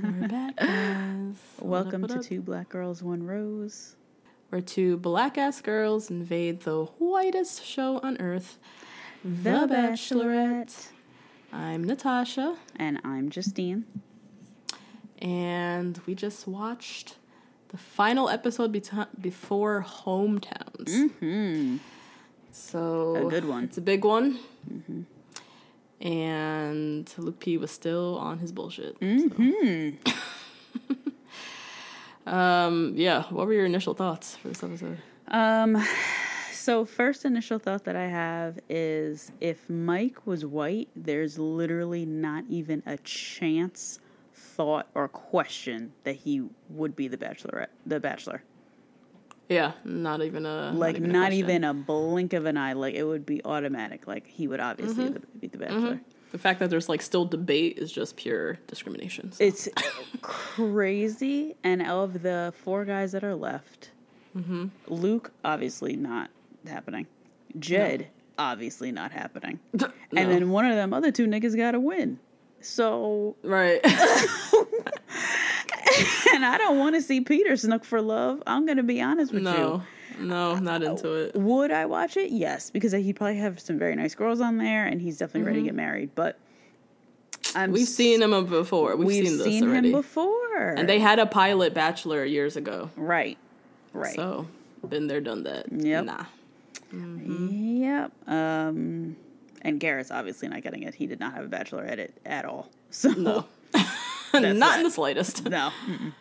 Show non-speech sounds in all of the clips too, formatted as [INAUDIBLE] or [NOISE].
We're back, [LAUGHS] guys. Welcome to? Two Black Girls, One Rose. Where two black ass girls invade the whitest show on earth, The Bachelorette. I'm Natasha, And I'm Justine. and we just watched the final episode beti- before Hometowns. Mm-hmm. So A good one. It's a big one. And Luke P was still on his bullshit. Mm-hmm. [LAUGHS] um. Yeah. What were your initial thoughts for this episode? Um, so first initial thought that I have is if Mike was white, there's literally not even a chance, thought, or question that he would be the bachelorette, the bachelor. Yeah. Not even a Like even not question. even a blink of an eye. Like it would be automatic. Like he would obviously Mm-hmm. be the bachelor. The fact that there's like still debate is just pure discrimination. so. It's crazy. And of the four guys that are left, Mm-hmm. Luke obviously not happening. Jed obviously not happening. [LAUGHS] And then one of them other two niggas got to win. So, right. [LAUGHS] [LAUGHS] [LAUGHS] and I don't want to see Peter snook for love. I'm gonna be honest with you. no. No, not into it. Would I watch it? Yes, because he'd probably have some very nice girls on there, and he's definitely ready to get married. But I'm Mm-hmm. We've seen him before. We've, we've seen this seen already. him before, And they had a pilot bachelor years ago. right, right. So, been there, done that. Yep. Nah. Yep. Um, and Garrett's obviously not getting it. He did not have a bachelor edit at all. [LAUGHS] So No. [LAUGHS] [LAUGHS] Not in the slightest. no. Mm-mm.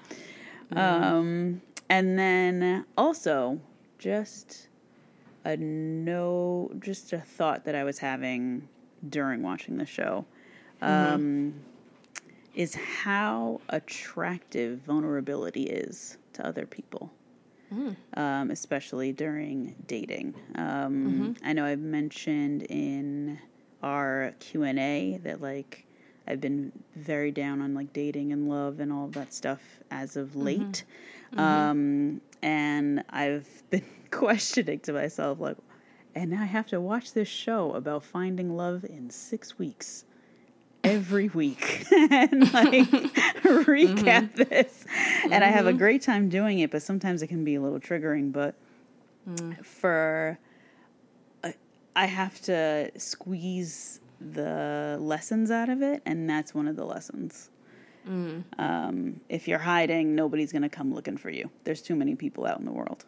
Um, and then also just a no, just a thought that I was having during watching the show. Um, is how attractive vulnerability is to other people um, especially during dating. Um, I know I've mentioned in our Q and A that like I've been very down on like dating and love and all of that stuff as of mm-hmm. late, mm-hmm. Um, and I've [LAUGHS] been questioning to myself like, and now I have to watch this show about finding love in six weeks. Every [LAUGHS] week. [LAUGHS] And like mm-hmm. recap this, and I have a great time doing it. But sometimes it can be a little triggering. But mm. for uh, I have to squeeze the lessons out of it, and that's one of the lessons. Mm. Um, if you're hiding, nobody's gonna come looking for you. There's too many people out in the world.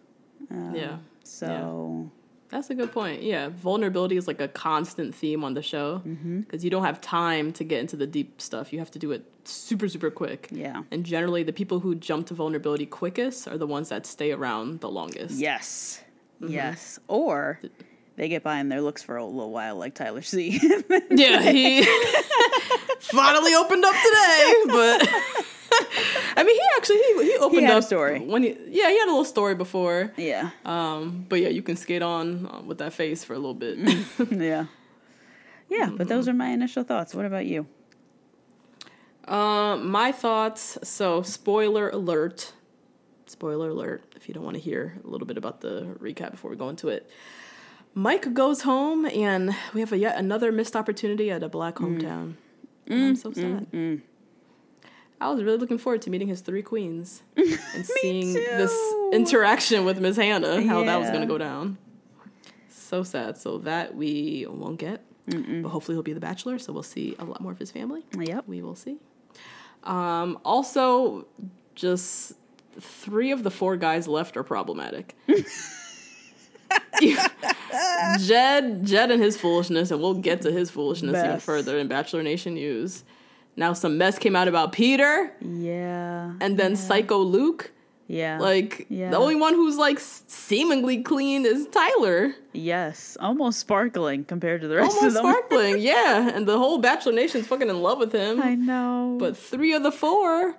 Um, yeah. So That's a good point. Yeah. Vulnerability is like a constant theme on the show mm-hmm. because you don't have time to get into the deep stuff. You have to do it super, super quick. Yeah. And generally, the people who jump to vulnerability quickest are the ones that stay around the longest. yes, mm-hmm. yes, or they get by in their looks for a little while, like Tyler C. [LAUGHS] Yeah, he [LAUGHS] finally opened up today, but [LAUGHS] I mean, he actually he, he opened had a up story. when he yeah he had a little story before. yeah, Um, but yeah, you can skate on uh, with that face for a little bit. yeah, yeah. But those are my initial thoughts. What about you? um, my thoughts. So, spoiler alert. Spoiler alert. If you don't want to hear a little bit about the recap before we go into it. Mike goes home, and we have a yet another missed opportunity at a black Mm. hometown. And I'm so sad. I was really looking forward to meeting his three queens [LAUGHS] and seeing this interaction with Miss Hannah, how that was going to go down. So sad. So that we won't get. But hopefully he'll be the bachelor, so we'll see a lot more of his family. Yep. We will see. Um, also, just three of the four guys left are problematic. [LAUGHS] [LAUGHS] Jed, Jed and his foolishness, and we'll get to his foolishness even further in Bachelor Nation news. Now some mess came out about Peter, Yeah. and then Psycho Luke. Yeah. Like Yeah. the only one who's like seemingly clean is Tyler, yes, almost sparkling compared to the rest almost of them. sparkling. [LAUGHS] yeah, and the whole Bachelor Nation's fucking in love with him. I know. But three of the four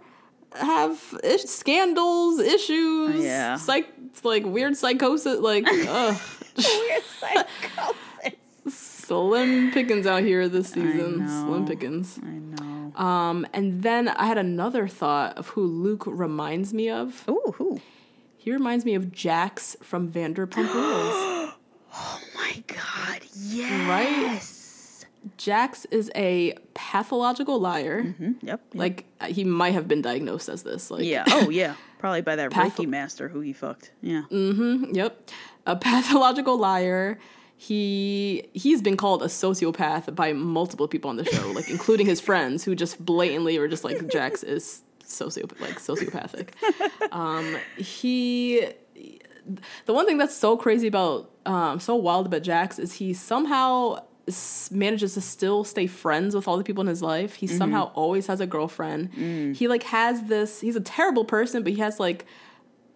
have is- scandals, issues, Yeah. psych, like weird psychosis. Like, [LAUGHS] ugh, weird psychosis. slim pickings out here this season. Slim pickings. I know. Um, and then I had another thought of who Luke reminds me of. Ooh, who? He reminds me of Jax from Vanderpump Rules. [GASPS] Oh my god, yes. Jax is a pathological liar. Yep. yep. Like he might have been diagnosed as this. Like, yeah. Oh yeah. Probably by that Path- Reiki master who he fucked. Yeah. Mm-hmm. Yep. A pathological liar. He he's been called a sociopath by multiple people on the show, like including his friends who just blatantly were just like Jax is sociopath like sociopathic. [LAUGHS] Um he the one thing that's so crazy about um so wild about Jax is he somehow manages to still stay friends with all the people in his life. He somehow mm-hmm. always has a girlfriend. Mm. He like has this he's a terrible person, but he has like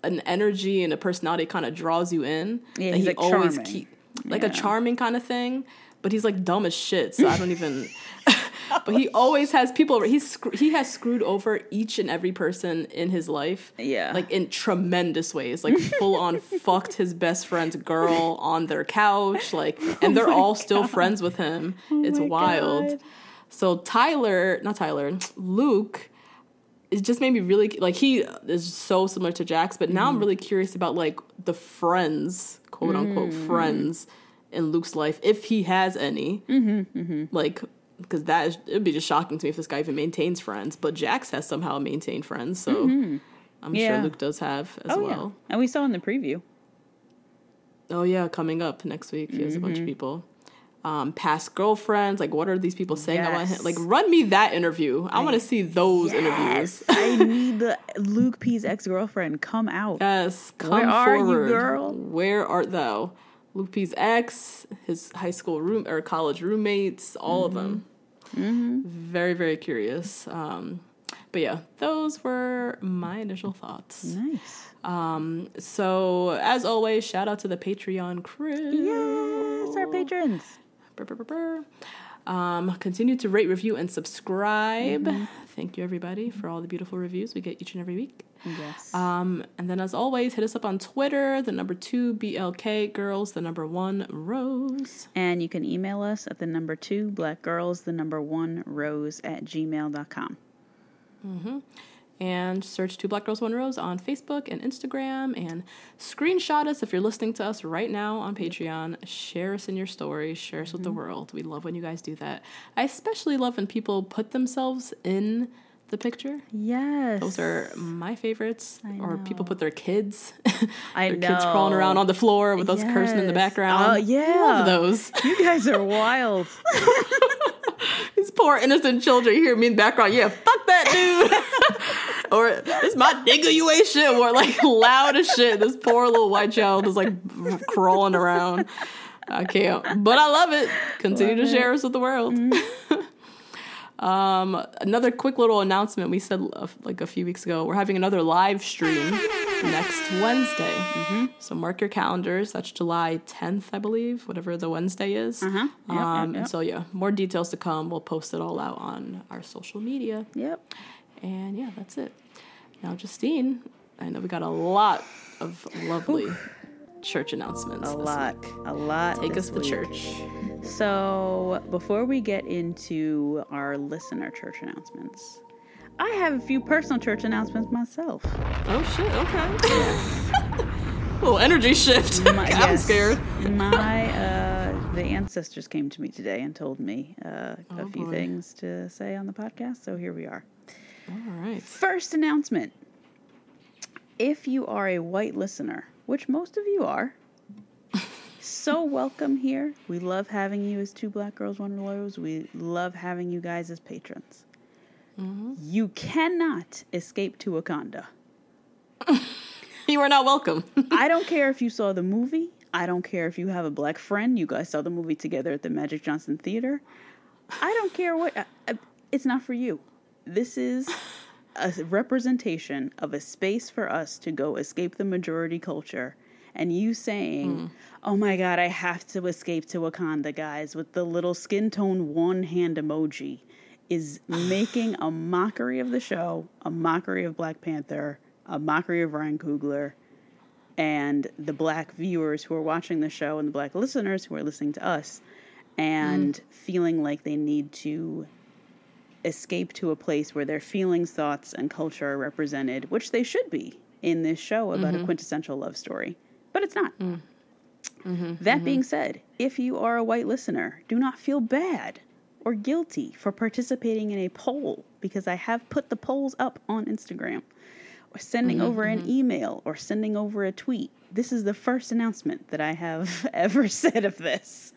an energy and a personality kind of draws you in. Yeah, that he's, he like, always charming. keep like a charming kind of thing. But he's like dumb as shit, so I don't even. [LAUGHS] but he always has people. He's he has screwed over each and every person in his life. Yeah. like in tremendous ways. Like full on [LAUGHS] fucked his best friend's girl on their couch. Like, [LAUGHS] and they're all still friends with him. it's Oh my wild. God. So Tyler, not Tyler, Luke it just made me really like he is so similar to Jax, but now Mm-hmm. I'm really curious about like the friends, quote unquote Mm. friends in Luke's life, if he has any. Mm-hmm, Like, because that is, it'd be just shocking to me if this guy even maintains friends. But Jax has somehow maintained friends, so I'm Mm-hmm. Yeah. sure Luke does have as Oh well. yeah. And we saw in the preview. Oh yeah, coming up next week, he has a Mm-hmm. bunch of people. Um, past girlfriends, like what are these people saying about him? Like, run me that interview. I want to see those interviews. [LAUGHS] I need the Luke P's ex girlfriend come out. Yes, come Where are you, forward. girl? Where art thou? Luke P's ex, his high school room or college roommates, all of them. Mm-hmm. Very, very curious. Um, but yeah, those were my initial thoughts. Nice. Um, so as always, shout out to the Patreon crew. Yes, our patrons. Brr, brr, brr. Um, continue to rate, review, and subscribe. Mm-hmm. Thank you, everybody, for all the beautiful reviews we get each and every week. Yes. Um, and then, as always, hit us up on Twitter, the number two BLK girls, the number one Rose. and you can email us at the number two black girls, the number one rose at gmail.com. And search Two Black Girls One Rose on Facebook and Instagram, and screenshot us if you're listening to us right now on Patreon. Share us in your stories, share us with the mm-hmm. world. We love when you guys do that. I especially love when people put themselves in the picture. Yes. Those are my favorites. Or people put their kids, [LAUGHS] I their kids crawling around on the floor with us cursing in the background. Oh, yeah. love those. You guys are wild. [LAUGHS] These poor innocent children hear me in the background. Yeah, fuck that dude. [LAUGHS] or it's my nigga you ain't shit. Or like loud as shit. This poor little white child is like crawling around. I can't, but I love it. Continue to share us with the world. [LAUGHS] um, another quick little announcement. We said uh, like a few weeks ago, we're having another live stream next Wednesday. So mark your calendars. That's July 10th, I believe, whatever the Wednesday is. Uh-huh. Yep, yep, um, yep. And so yeah, more details to come. We'll post it all out on our social media. Yep. And yeah, that's it. Now, Justine, I know we got a lot of lovely church announcements. A lot. week. A lot. Take us to week. church. So, before we get into our listener church announcements, I have a few personal church announcements myself. Oh shit! Okay. [LAUGHS] little energy shift. My- [LAUGHS] I'm yes. scared. My uh, the ancestors came to me today and told me uh, a few boy. things to say on the podcast. So here we are. All right. First announcement. If you are a white listener, which most of you are, so [LAUGHS] welcome here. We love having you as two black girls, one rose. We love having you guys as patrons. You cannot escape to Wakanda. [LAUGHS] You are not welcome. I don't [LAUGHS] care if you saw the movie. I don't care if you have a black friend. You guys saw the movie together at the Magic Johnson Theater. I don't care what. uh, uh, It's not for you. This is a representation of a space for us to go escape the majority culture. And you saying, hmm. oh my God, I have to escape to Wakanda, guys, with the little skin tone one hand emoji is [SIGHS] making a mockery of the show, a mockery of Black Panther, a mockery of Ryan Coogler, and the black viewers who are watching the show and the black listeners who are listening to us and hmm. feeling like they need to escape to a place where their feelings, thoughts, and culture are represented, which they should be in this show about a mm-hmm. quintessential love story. But it's not. Mm. Mm-hmm. That mm-hmm. being said, if you are a white listener, do not feel bad or guilty for participating in a poll because I have put the polls up on Instagram or sending over an email or sending over a tweet. This is the first announcement that I have [LAUGHS] ever said of this.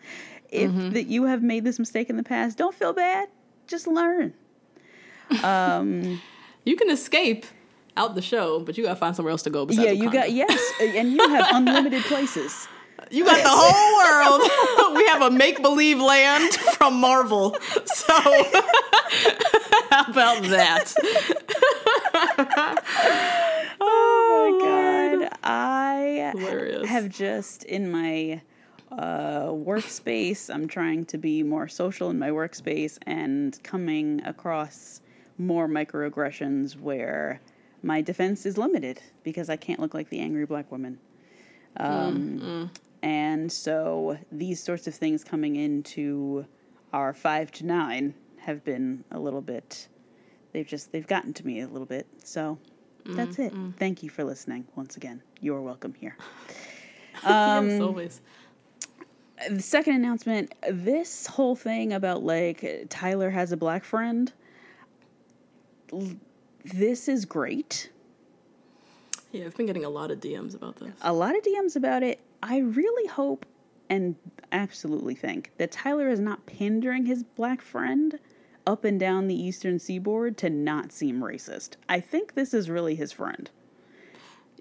If that you have made this mistake in the past, don't feel bad. Just learn. Um, [LAUGHS] you can escape out the show, but you gotta find somewhere else to go. Besides yeah, you got yes, and you have unlimited places. [LAUGHS] You got the whole world. [LAUGHS] we have a make believe land from Marvel. So how about that? Oh, oh my god. I Hilarious. have just in my uh, workspace, I'm trying to be more social in my workspace and coming across more microaggressions where my defense is limited because I can't look like the angry black woman. Um, And so these sorts of things coming into our five to nine have been a little bit, they've just, they've gotten to me a little bit. So that's it. Thank you for listening once again. You're welcome here. [LAUGHS] yes, always. The second announcement this whole thing about like Tyler has a black friend, this is great. Yeah, I've been getting a lot of DMs about this. a lot of DMs about it. I really hope and absolutely think that Tyler is not pandering his black friend up and down the eastern seaboard to not seem racist. I think this is really his friend.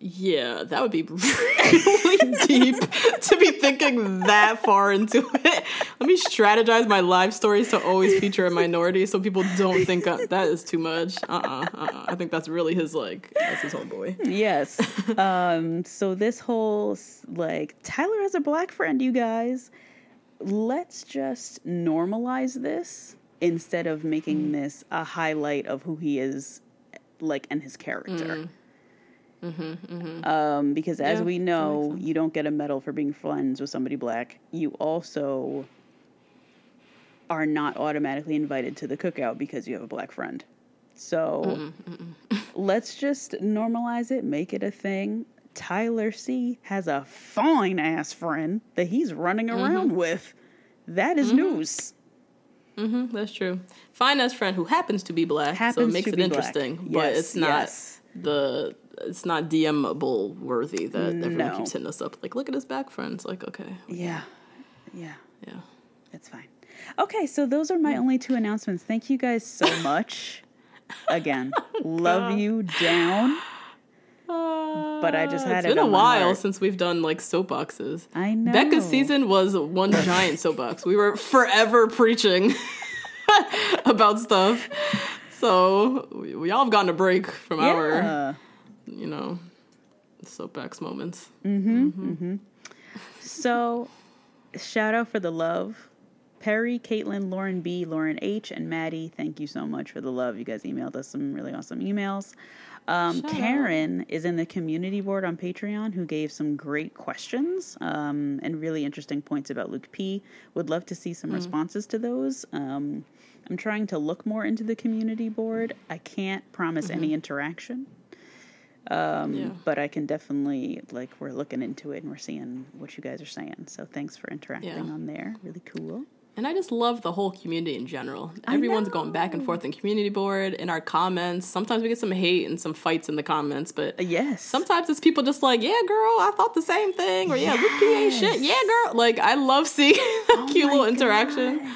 Yeah, that would be [LAUGHS] really deep to be thinking that far into it. Let me strategize my live stories to always feature a minority so people don't think uh, that is too much. Uh uh-uh, uh. I think that's really his, like, that's his homeboy. Yes. [LAUGHS] um so this whole like Tyler has a black friend, you guys. Let's just normalize this instead of making this a highlight of who he is like and his character. Um, because as Yeah, we know, you don't get a medal for being friends with somebody black. You also are not automatically invited to the cookout because you have a black friend. So let's just normalize it, make it a thing. Tyler C has a fine ass friend that he's running Mm-hmm. around with. That is news. hmm that's true. Fine ass friend who happens to be black, so it makes it interesting, but it's not yes. the. It's not DMable worthy that everyone keeps hitting us up. Like, look at his back friends. Like, okay, Yeah. Yeah. yeah. It's fine. Okay, so those are my only two announcements. Thank you guys so [LAUGHS] much. Again, [LAUGHS] oh, love you down. Ah, but I just had It's it been a while heart. since we've done like soapboxes. I know. Becca's season was one [LAUGHS] giant soapbox. We were forever preaching about stuff. So we, we all have gotten a break from our, Yeah. You know, soapbox moments. So, shout out for the love. Perry, Caitlin, Lauren B, Lauren H, and Maddie, thank you so much for the love. You guys emailed us some really awesome emails. Um, Shout out. Karen is in the community board on Patreon who gave some great questions um, and really interesting points about Luke P. Would love to see some responses to those. Um, I'm trying to look more into the community board. I can't promise any interaction Um, Yeah. But I can definitely like we're looking into it and we're seeing what you guys are saying. So thanks for interacting Yeah. on there. Really cool. And I just love the whole community in general. Everyone's going back and forth in community board, in our comments. Sometimes we get some hate and some fights in the comments, but Uh, Yes. sometimes it's people just like, yeah, girl, I thought the same thing, or yeah, Luke P ain't shit, yeah, girl. Like I love seeing [LAUGHS] that cute little interaction. God,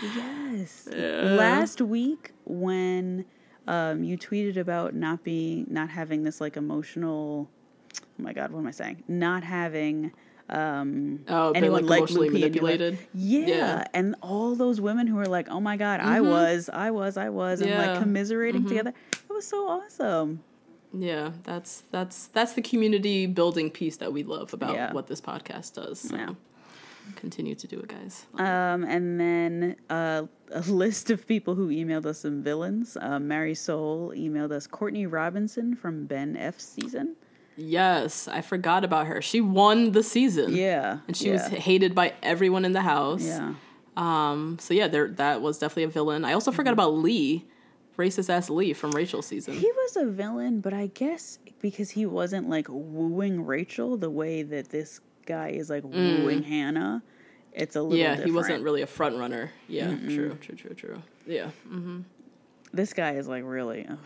Yes. Last week when um, you tweeted about not being not having this like emotional oh my god, what am I saying? Not having um Oh, anyone like like emotionally Luke P in your life. manipulated. Yeah. Yeah. And all those women who were like, Oh my god, I was, I was, I was and like Yeah. commiserating together. It was so awesome. Yeah, that's that's that's the community building piece that we love about Yeah. what this podcast does. So Yeah. Continue to do it, guys. Um, and then uh, a [LAUGHS] list of people who emailed us some villains. Uh, Mary Soul emailed us Courtney Robinson from Ben F season. Yes, I forgot about her. She won the season. Yeah, And she yeah. was hated by everyone in the house. Yeah, Um, so yeah, there that was definitely a villain. I also forgot Mm-hmm. about Lee, racist ass Lee from Rachel season. he was a villain, but I guess because he wasn't like wooing Rachel the way that this guy is like wooing Hannah, it's a little Mm. yeah, different. he wasn't really a front runner. Yeah, true, true, true, true. Yeah. This guy is like really. ugh,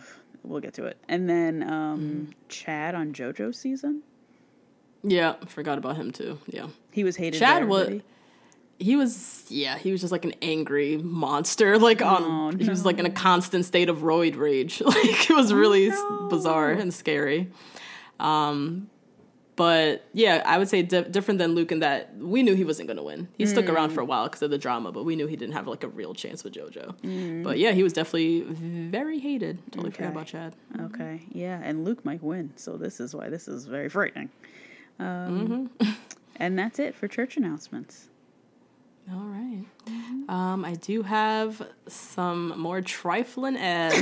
we'll get to it. And then um, Mm-hmm. Chad on JoJo season, Yeah, forgot about him too. Yeah. he was hated. Chad was he was yeah, he was just like an angry monster. [LAUGHS] Like on Oh, he was like in a constant state of roid rage. [LAUGHS] Like it was really s no. bizarre and scary. Um but yeah, I would say di- different than Luke in that we knew he wasn't going to win. He stuck around Mm. for a while because of the drama, but we knew he didn't have like a real chance with JoJo. Mm. But yeah, he was definitely very hated. Totally forgot about Chad. Okay, yeah, and Luke might win, so this is why this is very frightening. Um, Mm-hmm. [LAUGHS] and that's it for church announcements. All right. Um, I do have some more trifling ass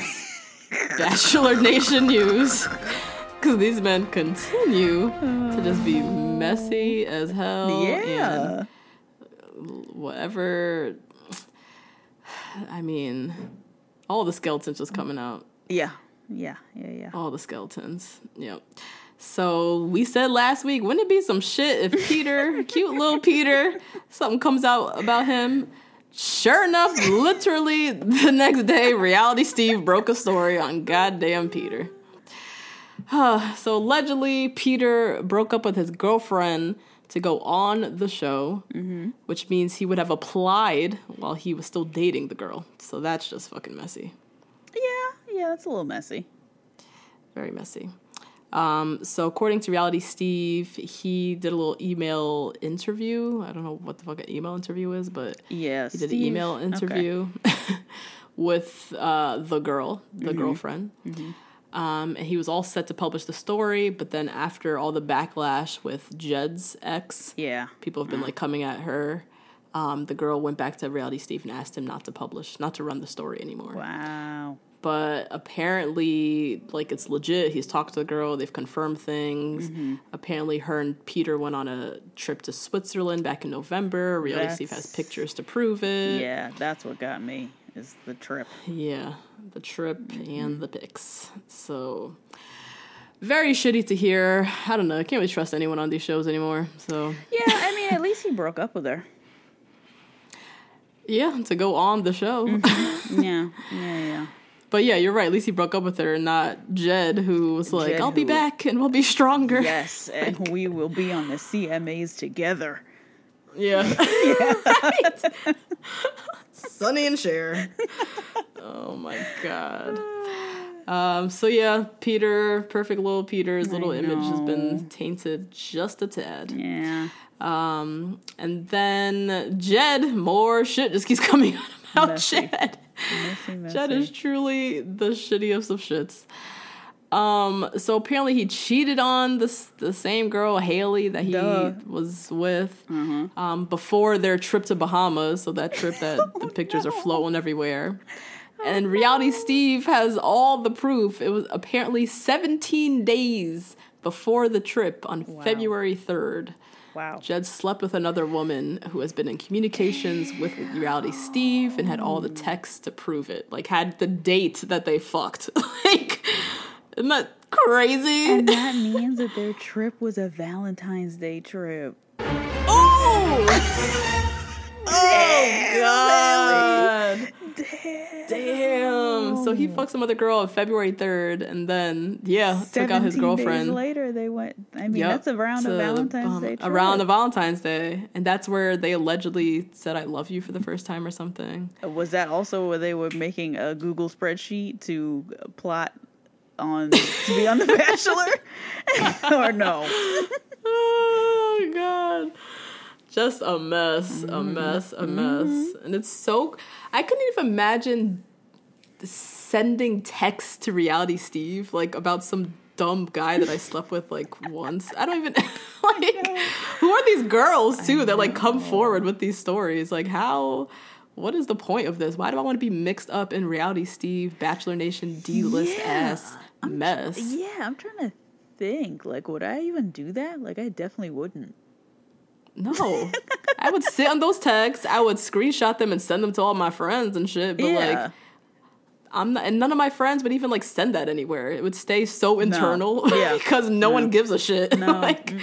[LAUGHS] Bachelor Nation news because these men continue to just be messy as hell. yeah, And uh, whatever. I mean, all the skeletons just coming out. yeah, yeah, yeah, yeah. All the skeletons. Yep. So we said last week, wouldn't it be some shit if Peter, [LAUGHS] cute little Peter, something comes out about him? Sure enough, literally the next day, Reality Steve broke a story on goddamn Peter. So allegedly, Peter broke up with his girlfriend to go on the show, which means he would have applied while he was still dating the girl. So that's just fucking messy. Yeah, yeah, that's a little messy. very messy. Um, so according to Reality Steve, he did a little email interview. I don't know what the fuck an email interview is, but Yeah, he did an Steve- email okay. interview [LAUGHS] with uh, the girl, the Mm-hmm. girlfriend. Um, and he was all set to publish the story, but then after all the backlash with Jed's ex, Yeah, people have been like coming at her. Um, the girl went back to Reality Steve and asked him not to publish, not to run the story anymore. Wow. but apparently like it's legit. He's talked to the girl. They've confirmed things. Mm-hmm. apparently her and peter went on a trip to switzerland back in november. Reality steve has pictures to prove it. Yeah, that's what got me is the trip. yeah the trip Mm-hmm. and the pics so very shitty to hear i don't know i can't really trust anyone on these shows anymore so Yeah, I mean, at least he broke up with her. yeah to go on the show Mm-hmm. [LAUGHS] Yeah, yeah, yeah. but yeah you're right at least he broke up with her and not jed who was like Jed i'll be back and we'll be stronger Yes, [LAUGHS] and we will be on the CMAs together. Yeah. [LAUGHS] right. Sonny and Cher. oh my god. Um, so yeah, Peter, perfect little Peter's little image has been tainted just a tad. Yeah. Um, and then Jed, more shit just keeps [LAUGHS] coming out about Messy. Jed. Messy, messy. Jed is truly the shittiest of shits. Um, so apparently he cheated on this the same girl Haley that he Duh. was with um, before their trip to Bahamas. So that trip that [LAUGHS] the pictures are floating everywhere. And Reality Steve has all the proof. It was apparently 17 days before the trip on February 3rd. Wow. Jed slept with another woman who has been in communications with Reality Steve and had all the texts to prove it. Like had the date that they fucked. [LAUGHS] like Isn't that crazy? And that means that their trip was a Valentine's Day trip. oh! [LAUGHS] oh god! Damn. Damn. So he fucked some other girl on February 3rd and then, yeah, took out his girlfriend. Days later, they went. I mean, Yep, that's around to, a Valentine's um, Day trip. Around a Valentine's Day. And that's where they allegedly said, I love you for the first time or something. Was that also where they were making a Google spreadsheet to plot on to be on The Bachelor, [LAUGHS] or no? Oh, God. Just a mess, a Mm-hmm. mess, a mess. And it's so. I couldn't even imagine sending texts to Reality Steve, like, about some dumb guy that I slept with, like, once. I don't even. [LAUGHS] like, who are these girls, too, that, like, come forward with these stories? Like, how. What is the point of this? Why do I want to be mixed up in Reality Steve, Bachelor Nation, D list ass mess? Yeah, I'm trying to think. Like, would I even do that? Like, I definitely wouldn't. No. [LAUGHS] I would sit on those texts. I would screenshot them and send them to all my friends and shit. But yeah. like, I'm not, and none of my friends would even like send that anywhere. It would stay so internal [LAUGHS] Yeah. because no, one gives a shit. No, [LAUGHS] like,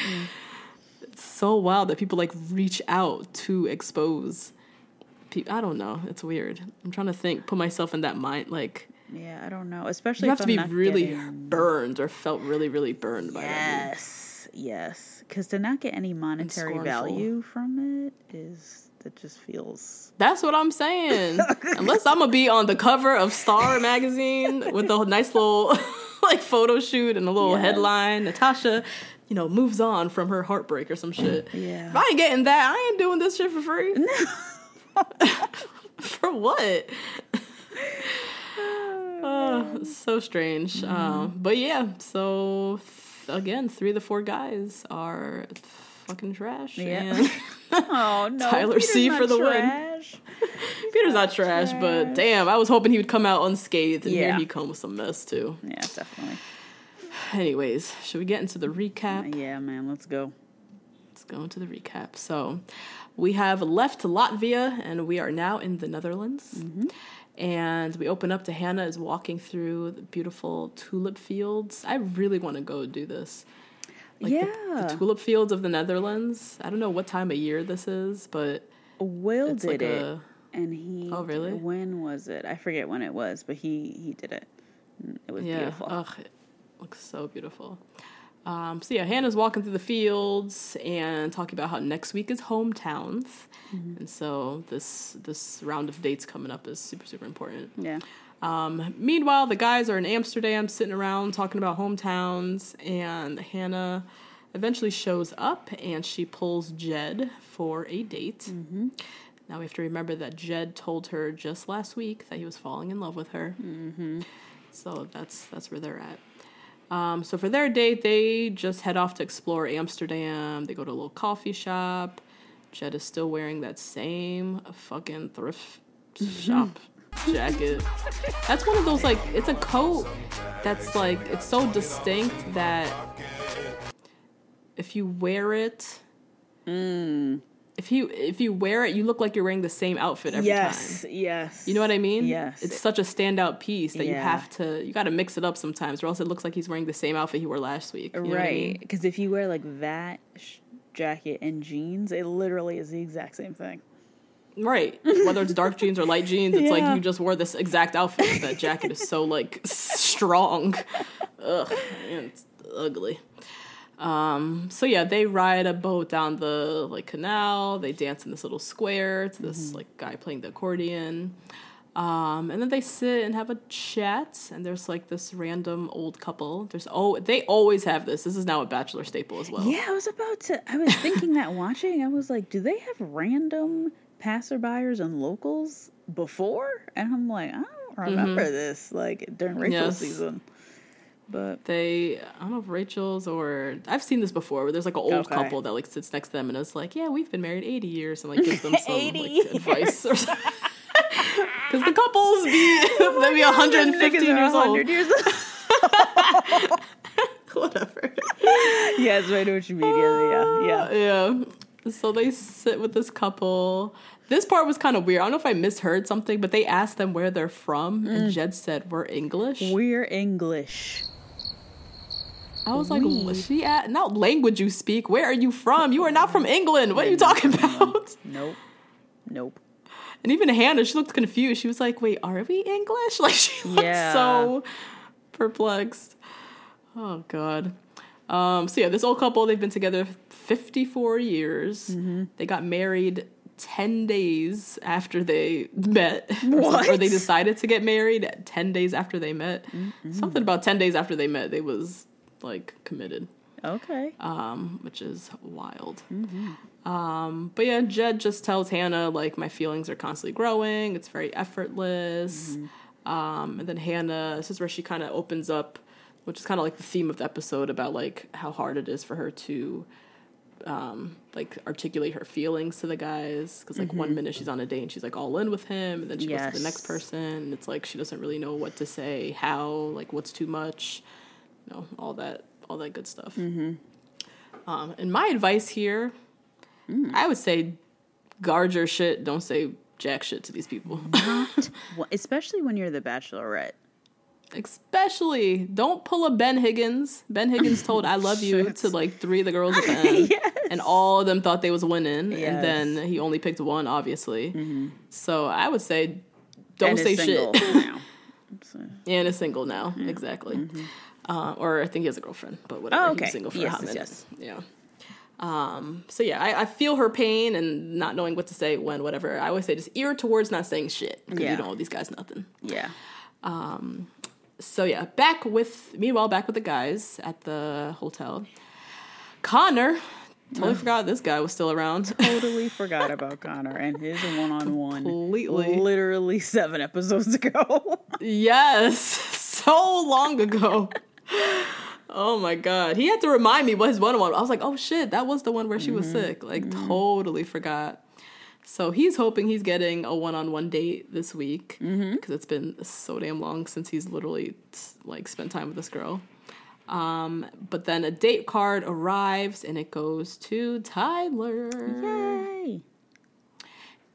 it's so wild that people like reach out to expose. People. I don't know. It's weird. I'm trying to think. Put myself in that mind. Like, yeah, I don't know. Especially you if have to I'm be really getting- burned or felt really, really burned by that. Yes, yes. Because to not get any monetary value from it is that just feels. That's what I'm saying. Unless I'm gonna be on the cover of Star [LAUGHS] magazine with a nice little [LAUGHS] like photo shoot and a little Yes. headline, Natasha, you know, moves on from her heartbreak or some shit. Yeah. If I ain't getting that, I ain't doing this shit for free. [LAUGHS] for what? Oh, so strange. Mm-hmm. Um, but yeah, so again, three of the four guys are fucking trash. Yeah. [LAUGHS] Oh no, Tyler Peter's C for the win. trash. [LAUGHS] Peter's not trash, but damn, I was hoping he would come out unscathed, and here he comes with some mess too. Yeah, definitely. [SIGHS] Anyways, should we get into the recap? Yeah, man, let's go. Let's go into the recap. So, we have left Latvia, and we are now in the Netherlands. Mm-hmm. And we open up to Hannah is walking through the beautiful tulip fields. I really want to go do this. Like the- Yeah. the, tulip fields of the Netherlands. I don't know what time of year this is, but Will did like it, a- and he. Oh, really? When was it? I forget when it was, but he he did it. It was Yeah. beautiful. Ugh, it looks so beautiful. Um, so yeah, Hannah's walking through the fields and talking about how next week is hometowns, Mm-hmm. and so this this round of dates coming up is super super important. Yeah. Um, meanwhile, the guys are in Amsterdam sitting around talking about hometowns, and Hannah eventually shows up and she pulls Jed for a date. Mm-hmm. Now we have to remember that Jed told her just last week that he was falling in love with her. Mm-hmm. So that's that's where they're at. Um, so for their date, they just head off to explore Amsterdam. They go to a little coffee shop. Jed is still wearing that same fucking thrift shop jacket. That's one of those like it's a coat that's like it's so distinct that if you wear it, if you if you wear it, you look like you're wearing the same outfit every yes. time. Yes. yes. You know what I mean? Yes. It's such a standout piece that you have to you got to mix it up sometimes, or else it looks like he's wearing the same outfit he wore last week. You know what I right. mean? Because if you wear like that sh- jacket and jeans, it literally is the exact same thing. Right. Whether it's dark jeans or light jeans, it's like you just wore this exact outfit. That jacket is so like [LAUGHS] strong. Ugh, man, it's ugly. Um, so yeah, they ride a boat down the like canal. They dance in this little square to this Mm-hmm. like guy playing the accordion. Um, and then they sit and have a chat. And there's like this random old couple. There's oh, they always have this. This is now a bachelor staple as well. Yeah, I was about to. I was thinking that [LAUGHS] watching, I was like, do they have random passerbyers and locals before? And I'm like, I don't remember this like during Rachel's Mm-hmm. Yes. season. But they I don't know if Rachel's or I've seen this before where there's like an old Okay. couple that like sits next to them and it's like, Yeah, we've been married eighty years and like gives them [LAUGHS] some 80 like advice or something. Because the couples be [LAUGHS] [LAUGHS] they be hundred and fifteen niggas are years old. years old. Whatever. yes, I know what you mean. Yeah, yeah, yeah. Yeah. So they sit with this couple. This part was kind of weird. I don't know if I misheard something, but they asked them where they're from, and Mm. Jed said, We're English. We're English. I was like, "Was she at not language you speak? Where are you from? You are not from England. What are you talking about? Nope. Nope. And even Hannah, she looked confused. She was like, "Wait, are we English?" [LAUGHS] Like she looked Yeah. so perplexed. Oh God. Um, so yeah, this old couple they've been together 54 years. Mm-hmm. They got married 10 days after they met, [LAUGHS] or, or they decided to get married 10 days after they met. Mm-hmm. Something about 10 days after they met, they was like committed Okay. um, which is wild. Um, but yeah, Jed just tells Hannah like my feelings are constantly growing. It's very effortless. Um, and then Hannah, this is where she kind of opens up, which is kind of like the theme of the episode about like how hard it is for her to um, like articulate her feelings to the guys. Because like one minute she's on a date and she's like all in with him, and then she goes to the next person. And it's like she doesn't really know what to say, how, like what's too much, you know, all that, all that good stuff. Mm-hmm. Um, and my advice here, mm. I would say, guard your shit. Don't say jack shit to these people. [LAUGHS] Especially when you're the bachelorette. Especially, don't pull a Ben Higgins. Ben Higgins [LAUGHS] told "I love you" to like three of the girls at the [LAUGHS] end, and all of them thought they was winning, Yes. and then he only picked one, obviously. Mm-hmm. So I would say, don't and say single shit. now. And is single now, mm-hmm. exactly. Uh, or I think he has a girlfriend, but whatever. Oh, He was okay. single for Yes, a hot yes, minute. Yeah. Um, so yeah, I, I feel her pain and not knowing what to say when, whatever. I always say just ear towards not saying shit because Yeah. you don't owe these guys nothing. Yeah. So yeah, back with meanwhile back with the guys at the hotel. Connor, totally forgot this guy was still around. [LAUGHS] Totally forgot about Connor and his one on one. Completely. Literally seven episodes ago. [LAUGHS] yes, [LAUGHS] so long ago. Oh my god, he had to remind me what his one on one. I was like, oh shit, that was the one where she was mm-hmm. sick. Like mm-hmm. totally forgot. So he's hoping he's getting a one on one date this week mm-hmm. because it's been so damn long since he's literally like spent time with this girl. Um, but then a date card arrives and it goes to Tyler. Yay.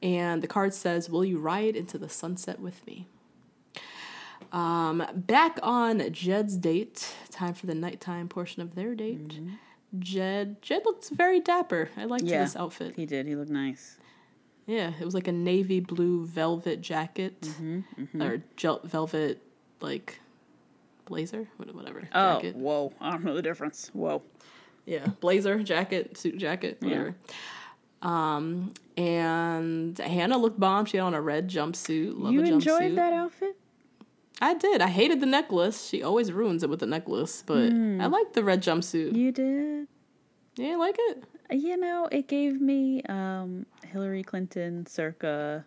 And the card says, Will you ride into the sunset with me? Um, back on Jed's date, time for the nighttime portion of their date. Jed Jed looks very dapper. I liked Yeah. this outfit. He did. He looked nice. Yeah, it was like a navy blue velvet jacket Mm-hmm, or gel- velvet like blazer, whatever. Oh, jacket. whoa. I don't know the difference. Whoa. Yeah, blazer, jacket, suit jacket, whatever. Um, and Hannah looked bomb. She had on a red jumpsuit. Love you a jumpsuit. enjoyed that outfit? I did. I hated the necklace. She always ruins it with the necklace, but I liked the red jumpsuit. You did? Yeah, you like it? You know, it gave me um, Hillary Clinton circa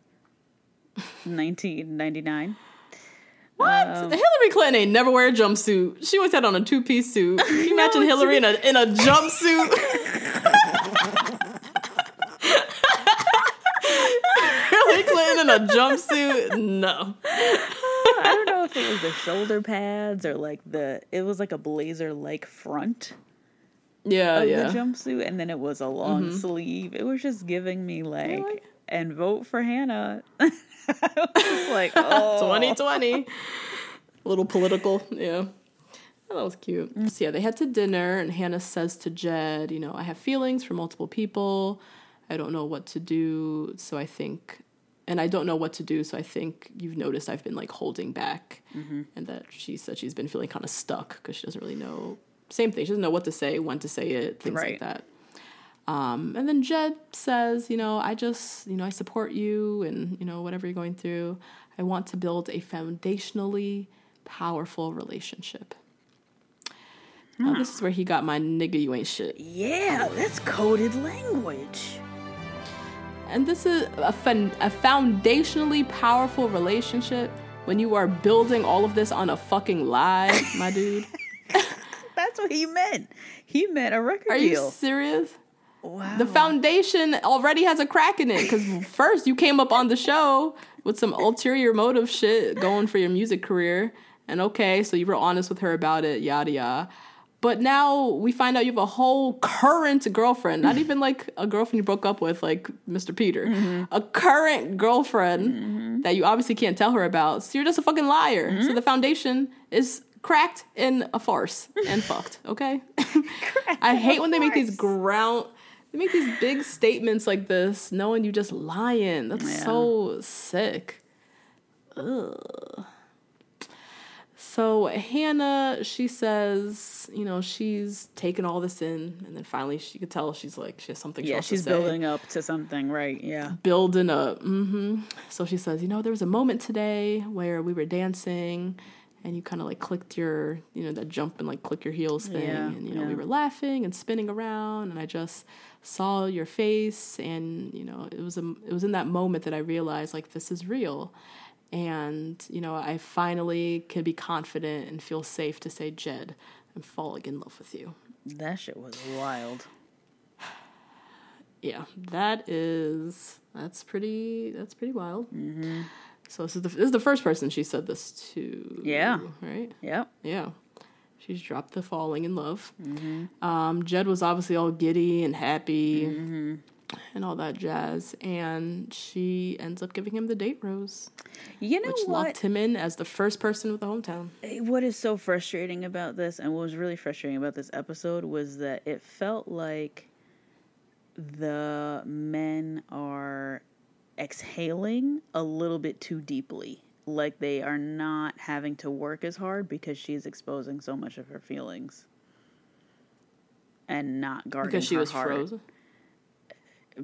1999. What? Hillary Clinton ain't never wear a jumpsuit. She always had on a two piece suit. [LAUGHS] Can you imagine Hillary in a in a jumpsuit? [LAUGHS] [LAUGHS] Hillary Clinton in a jumpsuit? No. I don't know if it was the shoulder pads or like the, it was like a blazer like front Yeah, of yeah. Mm-hmm. the jumpsuit and then it was a long sleeve. It was just giving me like, and vote for Hannah. [LAUGHS] I was like, [LAUGHS] oh. 2020. A little political, yeah. Oh, that was cute. So yeah, they head to dinner, and Hannah says to Jed, "You know, I have feelings for multiple people. I don't know what to do, so I think, and I don't know what to do, so I think you've noticed I've been like holding back, and that she said she's been feeling kind of stuck because she doesn't really know. Same thing. She doesn't know what to say, when to say it, things like that. Um, and then Jed says, you know, I just, you know, I support you and, you know, whatever you're going through. I want to build a foundationally powerful relationship. Now, this is where he got my nigga, you ain't shit. Yeah, that's coded language. And this is a, fun, a foundationally powerful relationship when you are building all of this on a fucking lie, my [LAUGHS] dude. [LAUGHS] That's what he meant. He meant a record Are you deal. serious? wow. The foundation already has a crack in it because [LAUGHS] first you came up on the show with some ulterior motive shit going for your music career. And okay, so you were honest with her about it, yada yada. But now we find out you have a whole current girlfriend, not even like a girlfriend you broke up with, like Mr. Peter, a current girlfriend that you obviously can't tell her about. So you're just a fucking liar. So the foundation is cracked in a farce and [LAUGHS] fucked. Okay, I hate when they make these ground. They make these big statements like this, knowing you just lying. That's Yeah. so sick. Ugh. So Hannah, she says, you know, she's taken all this in, and then finally she could tell she's like she has something. Yeah, she's building up to something, right? Yeah. building up. Mm-hmm. So she says, you know, there was a moment today where we were dancing, and you kind of like clicked your, you know, that jump and like click your heels thing, Yeah, and you know, we were laughing and spinning around, and I just saw your face, and you know, it was a, it was in that moment that I realized like this is real. And, you know, I finally could be confident and feel safe to say, Jed, I'm falling in love with you. That shit was wild. yeah that is that's pretty that's pretty wild mm-hmm. so this is the this is the first person she said this to Yeah. right Yep. yeah she's dropped the falling in love um, jed was obviously all giddy and happy and all that jazz and she ends up giving him the date rose You know which what? locked him in as the first person with the hometown eh, what is so frustrating about this and what was really frustrating about this episode was that it felt like the men are exhaling a little bit too deeply like they are not having to work as hard because she's exposing so much of her feelings and not guarding because she her was heart. frozen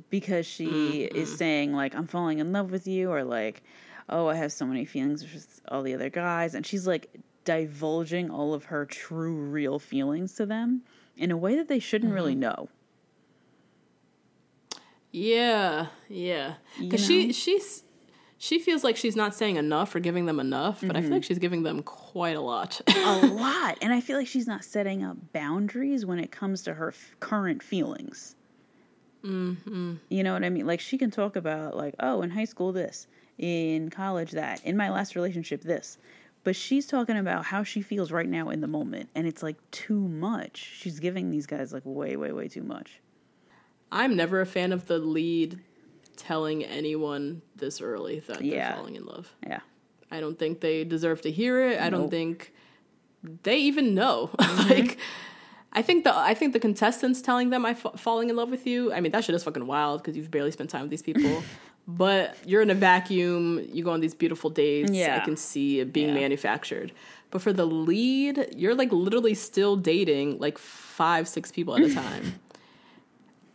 because she is mm-hmm. saying like I'm falling in love with you or like oh I have so many feelings with all the other guys and she's like divulging all of her true real feelings to them in a way that they shouldn't really mm-hmm. know. Yeah, yeah. Because she she's she feels like she's not saying enough or giving them enough, but I feel mm-hmm. like she's giving them quite a lot. a [LAUGHS] lot and I feel like she's not setting up boundaries when it comes to her f- current feelings. Mm-hmm. You know what I mean? Like she can talk about like oh in high school this, in college that, in my last relationship this. But she's talking about how she feels right now in the moment, and it's like too much. She's giving these guys like way, way, way too much. I'm never a fan of the lead telling anyone this early that Yeah. they're falling in love. Yeah. I don't think they deserve to hear it. I don't think they even know. [LAUGHS] like I think the I think the contestants telling them I'm fa- falling in love with you. I mean that shit is fucking wild because you've barely spent time with these people. [LAUGHS] but you're in a vacuum. You go on these beautiful dates. I can see it being Yeah. manufactured. But for the lead, you're like literally still dating like five, six people at a [LAUGHS] time.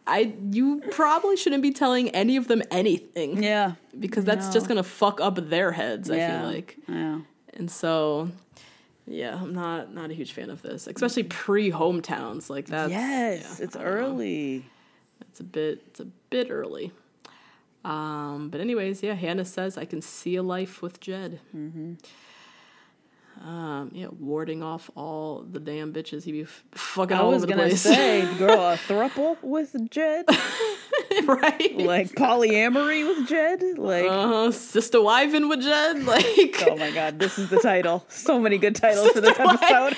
I you probably shouldn't be telling any of them anything Yeah. because that's just gonna fuck up their heads. I feel like. Yeah. And so, yeah, I'm not not a huge fan of this, especially pre hometowns. Like that. yes, yeah, it's don't know. early. It's a bit it's a bit early. Um, but anyways, yeah, Hannah says I can see a life with Jed. Mm-hmm. Um, yeah, warding off all the damn bitches he be f- fucking I all was over the gonna say, [LAUGHS] girl, a thruple with Jed, [LAUGHS] right? like polyamory with Jed, like. uh, Sister Wives with Jed, [LAUGHS] like Oh my god, this is the title. So many good titles for this Sister episode.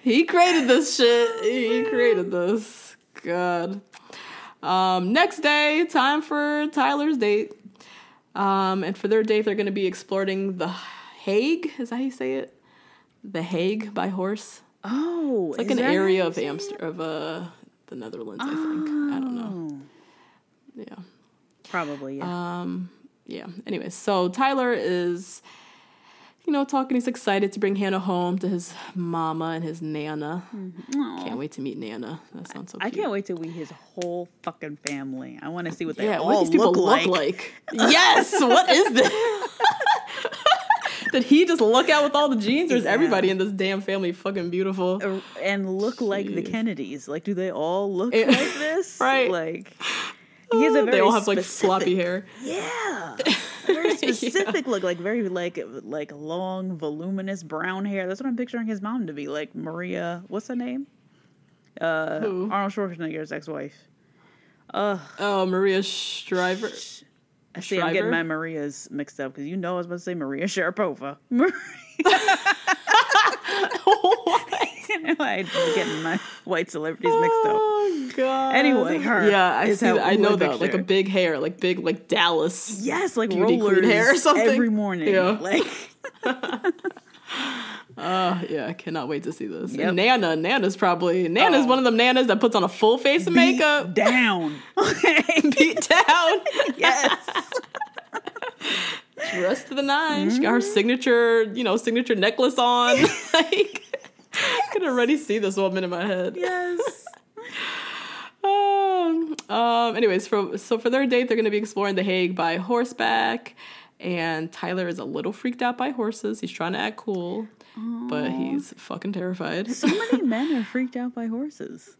he created this shit. He created this. God. Um, next day, time for Tyler's date. Um, and for their date, they're going to be exploring the Hague. Is that how you say it? The Hague by horse. Oh, It's like an area of Amsterdam, of uh, the Netherlands. I think. I don't know. Yeah. Probably, yeah. yeah. Anyways, so Tyler is, you know, talking. He's excited to bring Hannah home to his mama and his nana. Can't wait to meet Nana. That sounds so I cute. can't wait to meet his whole fucking family. I want to see what they Yeah, all what these people look, look like. like? [LAUGHS] yes. What is this? [LAUGHS] Did he just look out with all the genes, or is everybody in this damn family fucking beautiful? Uh, And look like the Kennedys. Like, do they all look Eh, like this? [LAUGHS] right. Like, he has a very they all have like specific- floppy hair. Yeah, very [LAUGHS] specific look, like very like like long, voluminous brown hair. That's what I'm picturing his mom to be like. Maria, what's her name? Uh, Who? Arnold Schwarzenegger's ex-wife. Oh, Maria Shriver. I see. I'm getting my Marias mixed up because you know I was about to say Maria Sharapova. Maria. [LAUGHS] [LAUGHS] [LAUGHS] [LAUGHS] I'm getting my white celebrities mixed up. Oh, god. Anyway, her Yeah, I see. that. I know that. Like a big hair, like big, like Dallas. Yes, like rollers hair or something. every morning. Yeah. [LAUGHS] Like Uh, yeah, I cannot wait to see this. Yep. And Nana, Nana's probably Nana's Oh. one of them Nanas that puts on a full face of makeup, down. Okay. beat down, yes. Dressed to the 9 She got her signature, you know, signature necklace on. [LAUGHS] [LAUGHS] like, I can already see this woman in my head. Yes. [LAUGHS] Um, um, anyways, for, so for their date, they're going to be exploring The Hague by horseback. And Tyler is a little freaked out by horses. He's trying to act cool, but he's fucking terrified. So many men are freaked out by horses.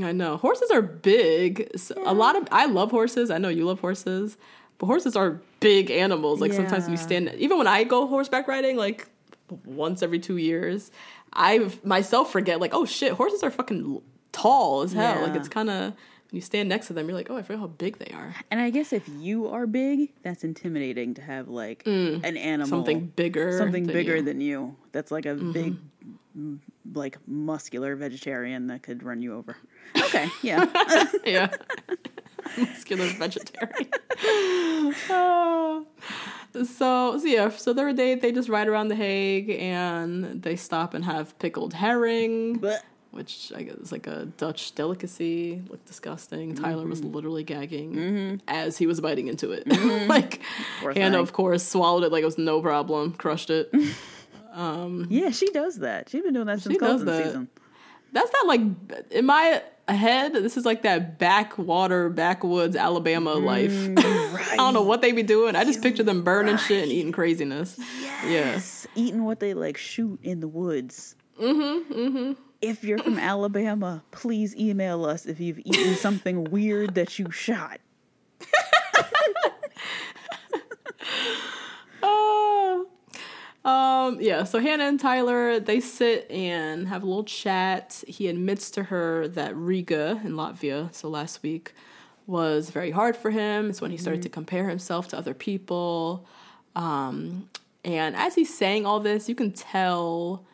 I know. Horses are big. So A lot of I love horses. I know you love horses. But horses are big animals. Like sometimes when you stand even when I go horseback riding like once every 2 years, I myself forget like oh shit, horses are fucking tall as hell. Like it's kind of when you stand next to them, you're like, "Oh, I forget how big they are." And I guess if you are big, that's intimidating to have like an animal, Mm. Something bigger. something than bigger you. than you. That's like a big, like muscular vegetarian that could run you over. Okay, yeah. [LAUGHS] yeah. [LAUGHS] Muscular vegetarian. [LAUGHS] So, so yeah, so their date they just ride around the Hague and they stop and have pickled herring, but which I guess is like a Dutch delicacy. Looked disgusting. Tyler was mm-hmm. literally gagging mm-hmm. as he was biting into it. Mm-hmm. [LAUGHS] like Poor Hannah, thing. of course, swallowed it like it was no problem, crushed it. [LAUGHS] Um, yeah, she does that. She's been doing that since She does Colton that. season. That's not like in my head. This is like that backwater, backwoods Alabama life. [LAUGHS] I don't know what they be doing. I just picture them burning shit and eating craziness. Yes, eating what they like shoot in the woods. Mm-hmm. Mm-hmm. If you're from Alabama, please email us if you've eaten [LAUGHS] something weird that you shot. [LAUGHS] Um, yeah, so Hannah and Tyler, they sit and have a little chat. He admits to her that Riga in Latvia, so last week, was very hard for him. It's when he started to compare himself to other people. Um, and as he's saying all this, you can tell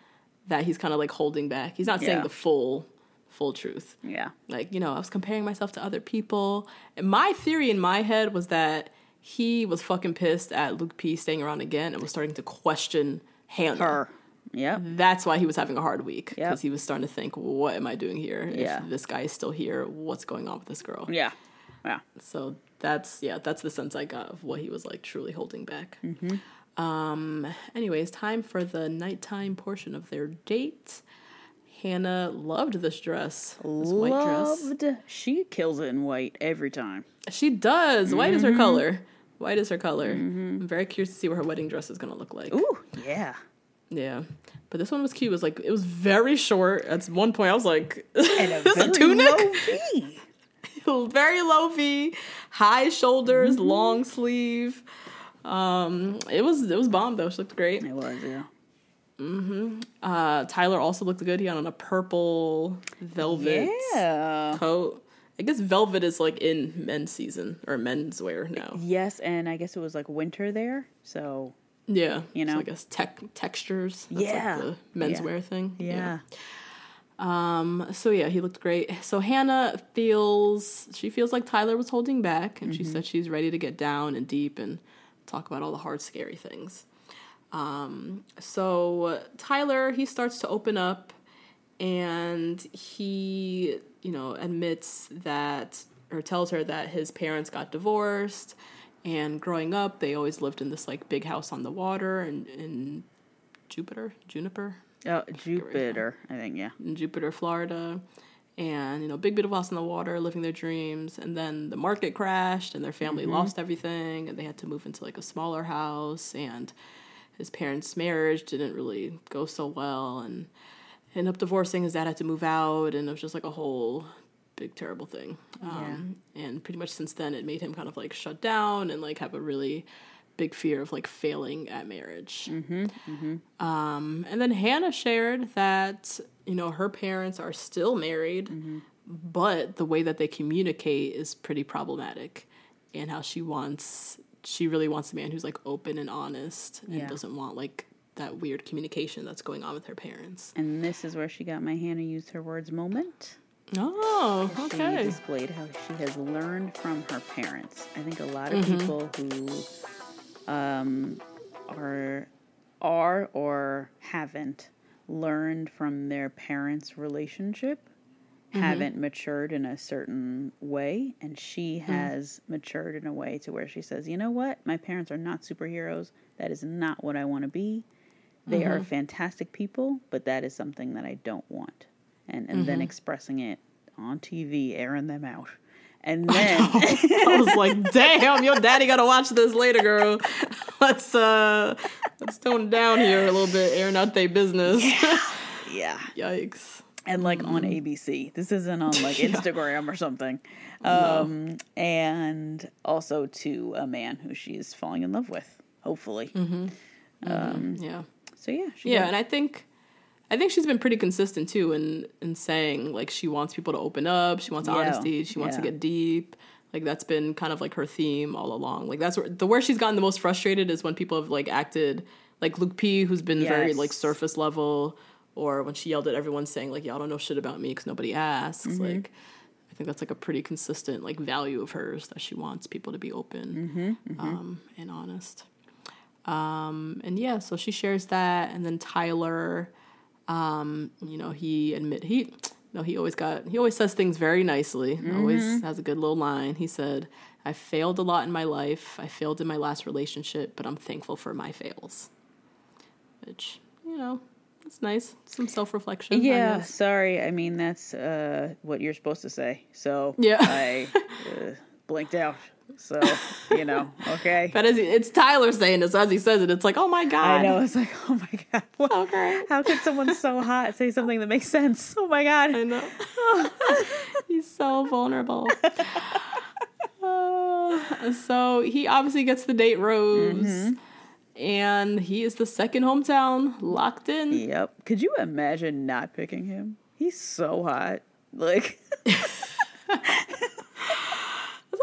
that he's kind of like holding back. He's not saying the full full truth. Yeah. Like, you know, I was comparing myself to other people. And my theory in my head was that he was fucking pissed at Luke P staying around again and was starting to question Hannah. Her. Yep. That's why he was having a hard week. Yep. Because he was starting to think, what am I doing here? Yeah. If this guy is still here, what's going on with this girl? Yeah. Yeah. So that's yeah, that's the sense I got of what he was like truly holding back. Mm-hmm. Um. Anyways, time for the nighttime portion of their date. Hannah loved this dress, this white dress. Loved. She kills it in white every time. She does. White Mm-hmm. is her color. White is her color. I'm very curious to see what her wedding dress is gonna look like. Ooh, yeah. Yeah. But this one was cute. It was like it was very short. At one point, I was like, [LAUGHS] And a "This is a tunic." low [LAUGHS] V. very low V, high shoulders, Mm-hmm. long sleeve. Um, it was it was bomb though. She looked great. It was, yeah. Uh, Tyler also looked good. He had on a purple velvet Yeah. coat. I guess velvet is like in men's season or menswear now. Yes, and I guess it was like winter there, so Yeah, You So know? I guess tech textures. That's Yeah. like the menswear thing. yeah. Um, so yeah, he looked great. So Hannah feels she feels like Tyler was holding back, and she Mm-hmm. said she's ready to get down and deep and talk about all the hard, scary things. Um, so Tyler he starts to open up, and he you know admits that or tells her that his parents got divorced, and growing up they always lived in this like big house on the water and in Jupiter, Juniper, Oh, Jupiter, I think, yeah. in Jupiter, Florida, and you know, big beautiful house on the water, living their dreams. And then the market crashed, and their family lost everything, and they had to move into like a smaller house. And his parents' marriage didn't really go so well, and ended up divorcing. His dad had to move out, and it was just like a whole big terrible thing. Um, And pretty much since then, it made him kind of like shut down and like have a really big fear of like failing at marriage. Um, and then Hannah shared that, you know, her parents are still married, but the way that they communicate is pretty problematic. And how she wants, she really wants a man who's like open and honest and Yeah. doesn't want like that weird communication that's going on with her parents. And this is where she got my Hannah used her words moment. Oh, okay. She displayed how she has learned from her parents. I think a lot of people who um, are are or haven't learned from their parents' relationship Mm-hmm. haven't matured in a certain way and she mm-hmm. has matured in a way to where she says you know what? My parents are not superheroes. That is not what i want to be. They are mm-hmm. fantastic people but that is something that i don't want. And and then expressing it on tv airing them out. And then [LAUGHS] I was like, damn, your daddy gotta watch this later, girl. Let's uh let's tone it down here a little bit, airing out their business. yeah. [LAUGHS] Yikes. And like on ABC. This isn't on like [LAUGHS] Instagram or something. Um, and also to a man who she's falling in love with, hopefully. um Yeah. So yeah, she Yeah, got- and I think I think she's been pretty consistent too in in saying like she wants people to open up, she wants Yeah, honesty, she wants to get deep. Like that's been kind of like her theme all along. Like that's where the where she's gotten the most frustrated is when people have like acted like Luke P, who's been very like surface level, or when she yelled at everyone saying like y'all don't know shit about me because nobody asks. Mm-hmm. Like I think that's like a pretty consistent like value of hers that she wants people to be open Mm-hmm, Um, and honest. Um, and yeah, so she shares that, and then Tyler, um, you know, he admit he, no, he always got he always says things very nicely. Always has a good little line. He said, "I failed a lot in my life. I failed in my last relationship, but I'm thankful for my fails." Which you know, it's nice. Some self reflection. yeah. Sorry, I mean that's uh, what you're supposed to say. So Yeah. I uh, blinked out. So you know, [LAUGHS] okay. But as he, it's Tyler saying this, as he says it, it's like, oh my god, I know it's like, oh my god, [LAUGHS] what? Okay. How could someone so hot say something that makes sense? Oh my god. I know. [LAUGHS] He's so vulnerable. Uh, so he obviously gets the date Rose, and he is the second hometown locked in. Yep. Could you imagine not picking him? He's so hot. Like [LAUGHS] I'm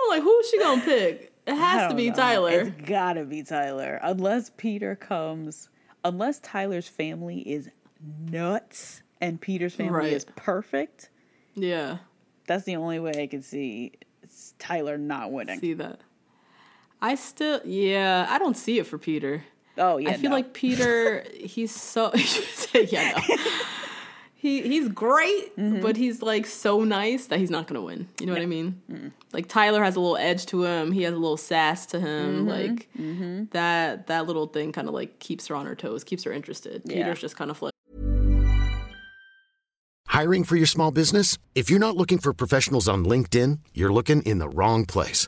like, who's she gonna pick? It has to be know. Tyler. It's gotta be Tyler. Unless Peter comes unless Tyler's family is nuts and Peter's family Right. is perfect, yeah, that's the only way I can see Tyler not winning. see that. I still, yeah, I don't see it for Peter. oh yeah. I feel no. like Peter, [LAUGHS] he's so [LAUGHS] yeah, no. he he's great, Mm-hmm. but he's like so nice that he's not gonna win. You know what I mean? Like Tyler has a little edge to him. He has a little sass to him. Mm-hmm. Like that that little thing kind of like keeps her on her toes, keeps her interested. Yeah. Peter's just kind of like Hiring for your small business? If you're not looking for professionals on LinkedIn, you're looking in the wrong place.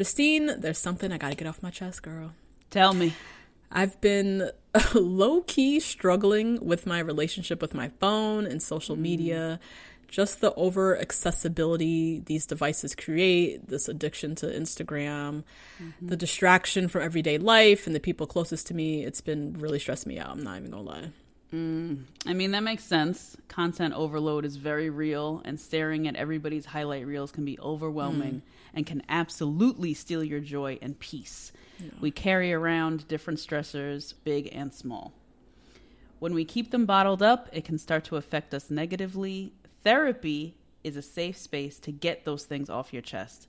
Justine, there's something I gotta get off my chest, girl. Tell me. I've been [LAUGHS] low key struggling with my relationship with my phone and social mm. media. Just the over accessibility these devices create, this addiction to Instagram, mm-hmm. the distraction from everyday life and the people closest to me. It's been really stressed me out. I'm not even gonna lie. Mm. I mean, that makes sense. Content overload is very real, and staring at everybody's highlight reels can be overwhelming mm. And can absolutely steal your joy and peace. We carry around different stressors, big and small. When we keep them bottled up, it can start to affect us negatively. Therapy is a safe space to get those things off your chest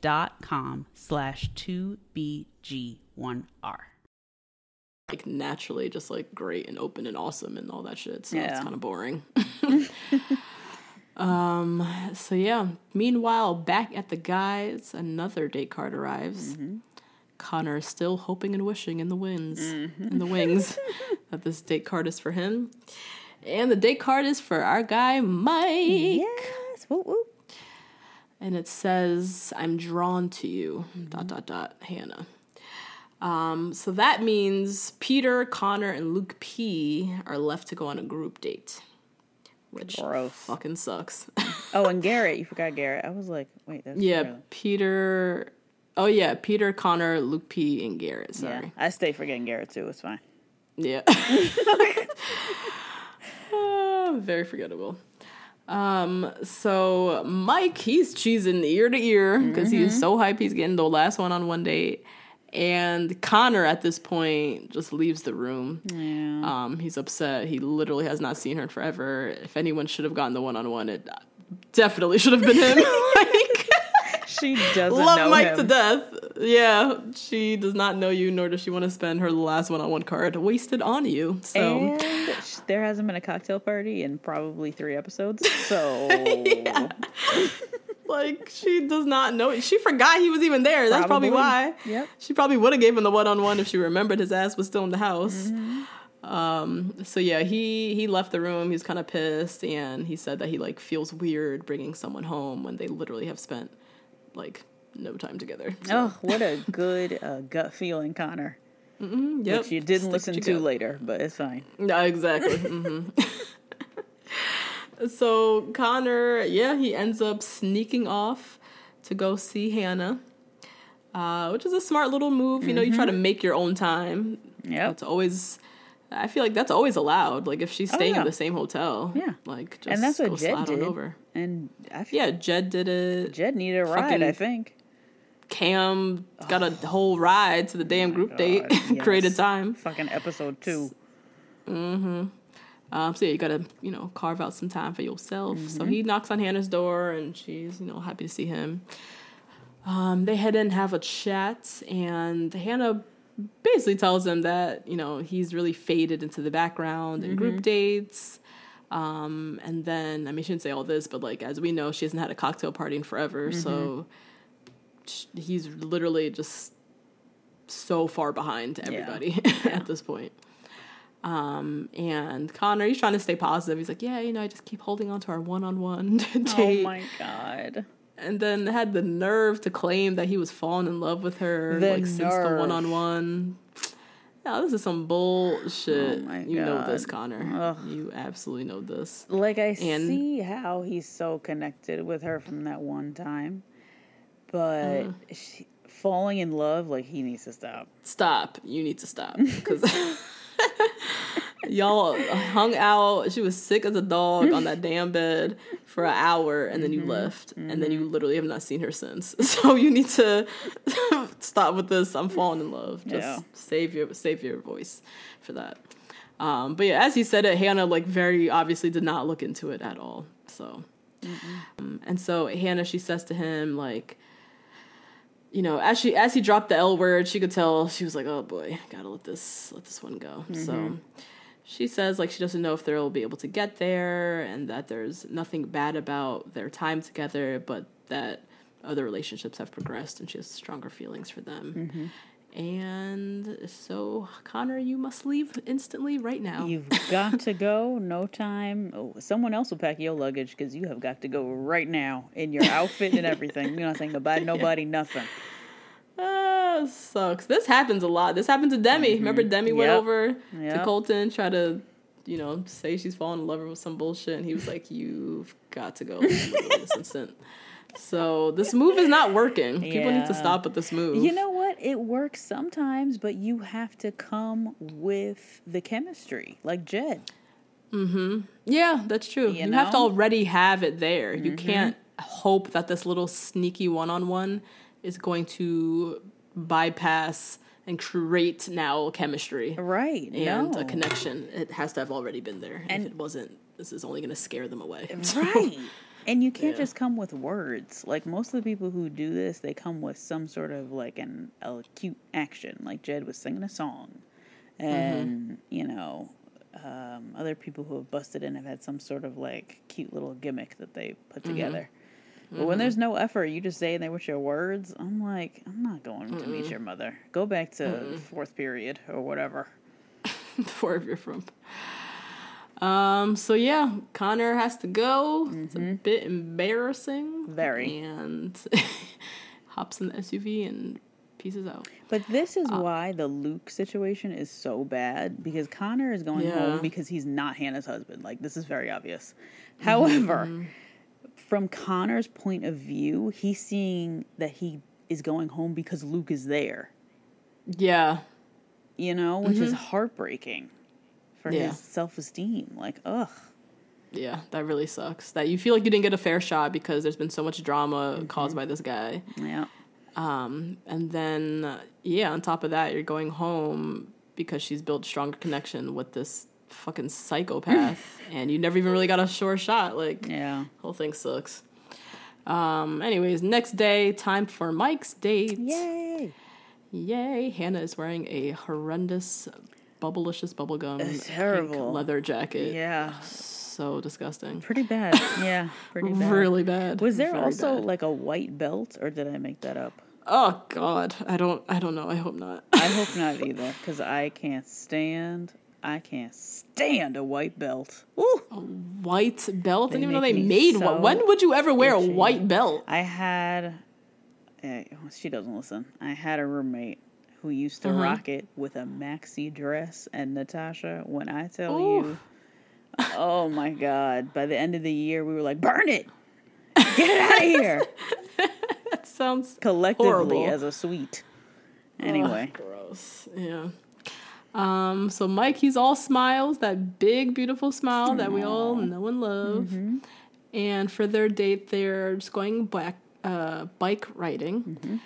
dot com slash 2BG1R. like naturally just like great and open and awesome and all that shit. So it's kind of boring. [LAUGHS] um. So yeah. Meanwhile, back at the guys, another date card arrives. Connor is still hoping and wishing in the winds, in the wings, [LAUGHS] that this date card is for him. And the date card is for our guy Mike. Yes. Whoop, whoop. And it says, "I'm drawn to you." Dot dot dot. Hannah. Um, so that means Peter, Connor, and Luke P are left to go on a group date, which Gross. fucking sucks. [LAUGHS] Oh, and Garrett. You forgot Garrett. I was like, wait, that's yeah, Garrett. Peter. Oh yeah, Peter, Connor, Luke P, and Garrett. Yeah. Sorry. I stay forgetting Garrett too. It's fine. Yeah. [LAUGHS] [LAUGHS] Ah, very forgettable. Um, so Mike, he's cheesing ear to ear because he's so hype he's getting the last one on one date. And Connor at this point just leaves the room. Yeah. Um, he's upset. He literally has not seen her in forever. If anyone should have gotten the one on one, it definitely should have been him. [LAUGHS] like, She doesn't love know Mike him. to death. Yeah, she does not know you, nor does she want to spend her last one on one card wasted on you. So. And [LAUGHS] there hasn't been a cocktail party in probably three episodes. [LAUGHS] So [LAUGHS] Like she does not know. She forgot he was even there. That's probably, Probably. why. Yep. She probably would have gave him the one on one if she remembered his ass was still in the house. Um. So yeah, he he left the room. He was kind of pissed, and he said that he like feels weird bringing someone home when they literally have spent like no time together. So, oh, what a good uh, gut feeling, Connor. yep. Which you didn't Stick listen to gut. later, but it's fine. No, exactly. hmm [LAUGHS] so Connor, yeah, he ends up sneaking off to go see Hannah, uh, which is a smart little move. You know, you try to make your own time. Yeah, That's always. I feel like that's always allowed. Like if she's staying Oh, yeah. in the same hotel, Yeah. like just and that's go what Jed did. over. And I feel Yeah, Jed did it. Jed needed a ride, I think. Cam got a whole ride to the damn group date, Oh God, [LAUGHS] created time. Fucking episode two. Um, so yeah, you gotta, you know, carve out some time for yourself. So Mm-hmm. he knocks on Hannah's door and she's, you know, happy to see him. Um, they head in, have a chat, and Hannah basically tells him that, you know, he's really faded into the background in Mm-hmm. group dates. Um, and then, I mean, she didn't say all this, but like, as we know, she hasn't had a cocktail party in forever. So Mm-hmm. sh- he's literally just so far behind everybody [LAUGHS] at this point. Um, and Connor, he's trying to stay positive. He's like, yeah, you know, I just keep holding on to our one-on-one [LAUGHS] date. Oh my god. And then had the nerve to claim that he was falling in love with her, The like since the one-on-one. Yeah, this is some bullshit. Oh you know this, Connor. Ugh. You absolutely know this. Like I And- see how he's so connected with her from that one time, but Uh-huh. she, falling in love, like he needs to stop. Stop. You need to stop [LAUGHS] because [LAUGHS] [LAUGHS] y'all hung out. She was sick as a dog on that damn bed for an hour, and then you left, and then you literally have not seen her since. [LAUGHS] So you need to [LAUGHS] stop with this. I'm falling in love. Just Yeah. save your save your voice for that. Um, but yeah, as he said it, Hannah like very obviously did not look into it at all. So, um, and so Hannah, she says to him like, you know, as she as he dropped the L word, she could tell she was like, oh boy, gotta let this let this one go. So mm-hmm. she says like she doesn't know if they'll be able to get there, and that there's nothing bad about their time together, but that other relationships have progressed, and she has stronger feelings for them. Mm-hmm. And so, Connor, you must leave instantly right now. You've got to go. No time. Oh, someone else will pack your luggage because you have got to go right now in your outfit and everything. You're not saying goodbye to [LAUGHS] nobody, nothing. Ah, sucks. This happens a lot. This happened to Demi. Remember Demi went Yep. over to Colton, tried to, you know, say she's falling in love with some bullshit, and he was like, "You've got to go [LAUGHS] this instant." So this move is not working. People need to stop with this move. You know what? It works sometimes, but you have to come with the chemistry, like Jed. Mm-hmm. Yeah, that's true. You, have to already have it there. You can't hope that this little sneaky one on one is going to bypass and create now chemistry Right. and no. a connection. It has to have already been there. And- if it wasn't, this is only going to scare them away. [LAUGHS] Right. And you can't Yeah. just come with words. Like most of the people who do this, they come with some sort of like an acute action. Like Jed was singing a song, mm-hmm. and you know, um, other people who have busted in have had some sort of like cute little gimmick that they put mm-hmm. together. But when mm-hmm. there's no effort, you just say there with your words. I'm like, I'm not going to meet your mother. Go back to fourth period or whatever. [LAUGHS] wherever you're from. Um. So yeah, Connor has to go. It's a bit embarrassing. Very. And [LAUGHS] hops in the SUV and pieces out. But this is Uh, why the Luke situation is so bad because Connor is going Yeah. home because he's not Hannah's husband. Like this is very obvious. Mm-hmm. However, from Connor's point of view, he's seeing that he is going home because Luke is there. Yeah. You know, which is heartbreaking for Mm-hmm. Yeah. his self-esteem. Like, ugh. Yeah, that really sucks. That you feel like you didn't get a fair shot because there's been so much drama caused by this guy. Yeah. Um, and then, uh, yeah, on top of that, you're going home because she's built stronger connection with this fucking psychopath, [LAUGHS] and you never even really got a sure shot. Like, Yeah. whole thing sucks. Um, anyways, next day, time for Mike's date. Yay. Yay! Hannah is wearing a horrendous, bubblicious bubblegum It's terrible. leather jacket. Yeah. So disgusting. Pretty bad. Yeah. [LAUGHS] Pretty bad. Really bad. Was there Very also bad. like a white belt or did I make that up? Oh God, I don't. I don't know. I hope not. I [LAUGHS] hope not either, because I can't stand. I can't stand a white belt. Ooh, white belt. I didn't even know they made so one. When would you ever wear itchy. a white belt? I had. eh, she doesn't listen. I had a roommate who used to rock it with a maxi dress, and Natasha, when I tell Ooh. you, oh my god! By the end of the year, we were like, burn it, get it out of here, [LAUGHS] That sounds collectively Horrible. as a suite. Anyway, gross. Yeah. Um. So Mike, he's all smiles. That big, beautiful smile that we all know and love. Mm-hmm. And for their date, they're just going back, uh, bike riding. Mm-hmm.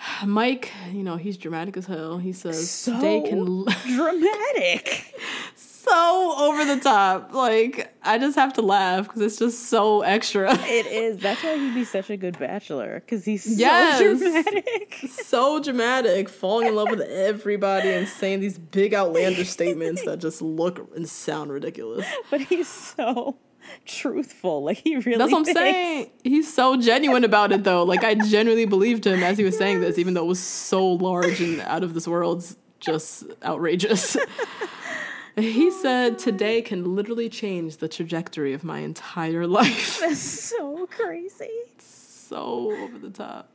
[SIGHS] Mike, you know, he's dramatic as hell. He says they can so [LAUGHS] dramatic. so over the top. Like I just have to laugh because it's just so extra. [LAUGHS] It is. That's why he'd be such a good bachelor because he's so Yes. dramatic. so dramatic, falling in love with everybody and saying these big outlandish statements that just look and sound ridiculous. [LAUGHS] But he's so truthful. Like he really. That's what I'm thinks- saying. He's so genuine about it though. Like I genuinely believed him as he was saying this, even though it was so large and out of this world, just outrageous. [LAUGHS] he said today can literally change the trajectory of my entire life. [LAUGHS] That's so crazy. so over the top.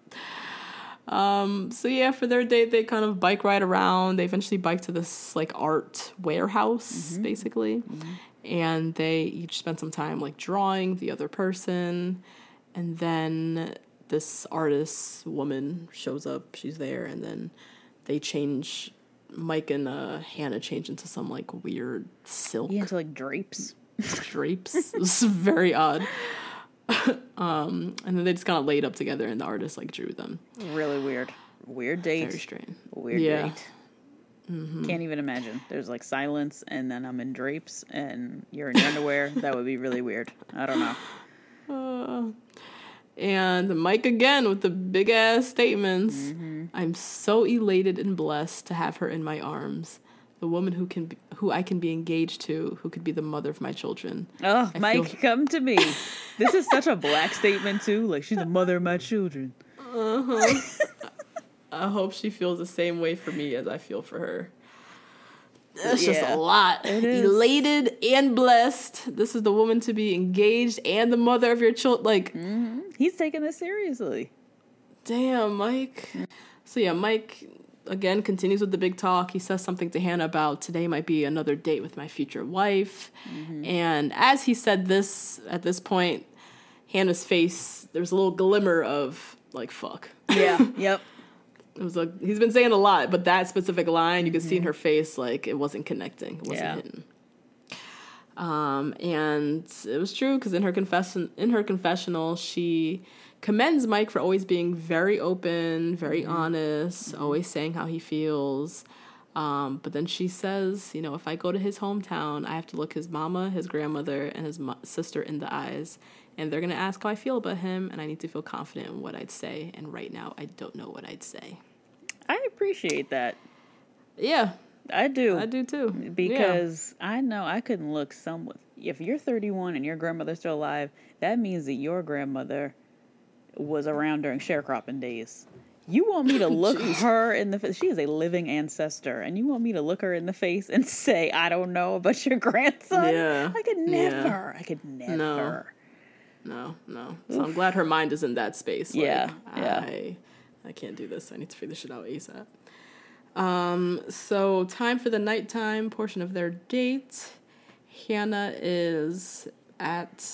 Um, so yeah, for their date, they kind of bike ride around. They eventually bike to this like art warehouse, basically, and they each spend some time like drawing the other person, and then this artist woman shows up. She's there, and then they change. Mike and uh, Hannah change into some like weird silk Yeah, into like drapes. [LAUGHS] drapes. it's very odd. [LAUGHS] um, and then they just kind of laid up together, and the artist like drew them. Really weird. Weird date. Very strange. Weird Yeah. date. Can't even imagine. There's like silence, and then I'm in drapes, and you're in your underwear. That would be really weird. I don't know. [SIGHS] And Mike again with the big ass statements. Mm-hmm. I'm so elated and blessed to have her in my arms. The woman who can be, who I can be engaged to, who could be the mother of my children. Oh, I Mike, feel- come to me. This is such a [LAUGHS] black statement too. Like she's the mother of my children. [LAUGHS] I hope she feels the same way for me as I feel for her. That's just a lot. Elated and blessed. This is the woman to be engaged and the mother of your child. Like, mm-hmm. He's taking this seriously. damn, Mike. So yeah, Mike again continues with the big talk. He says something to Hannah about today might be another date with my future wife. Mm-hmm. And as he said this, at this point, Hannah's face, there's a little glimmer of like fuck. Yeah. [LAUGHS] yep. It was like he's been saying a lot, but that specific line you could see in her face like it wasn't connecting, it wasn't Yeah. hitting. Um, and it was true because in her confession, in her confessional, she commends Mike for always being very open, very honest, always saying how he feels. Um, but then she says, you know, if I go to his hometown, I have to look his mama, his grandmother, and his mo- sister in the eyes, and they're gonna ask how I feel about him, and I need to feel confident in what I'd say. And right now, I don't know what I'd say. I appreciate that. Yeah, I do. I do too. Because I know I couldn't look someone. If you're 31 and your grandmother's still alive, that means that your grandmother was around during sharecropping days. You want me to [LAUGHS] look her in the face? She is a living ancestor, and you want me to look her in the face and [LAUGHS] say, "I don't know about your grandson." Yeah. I could Yeah. never. I could never. No, no. No. So I'm glad her mind is in that space. Like, Yeah, yeah. I, I can't do this. I need to figure this shit out ASAP. Um, so time for the nighttime portion of their date. Hannah is at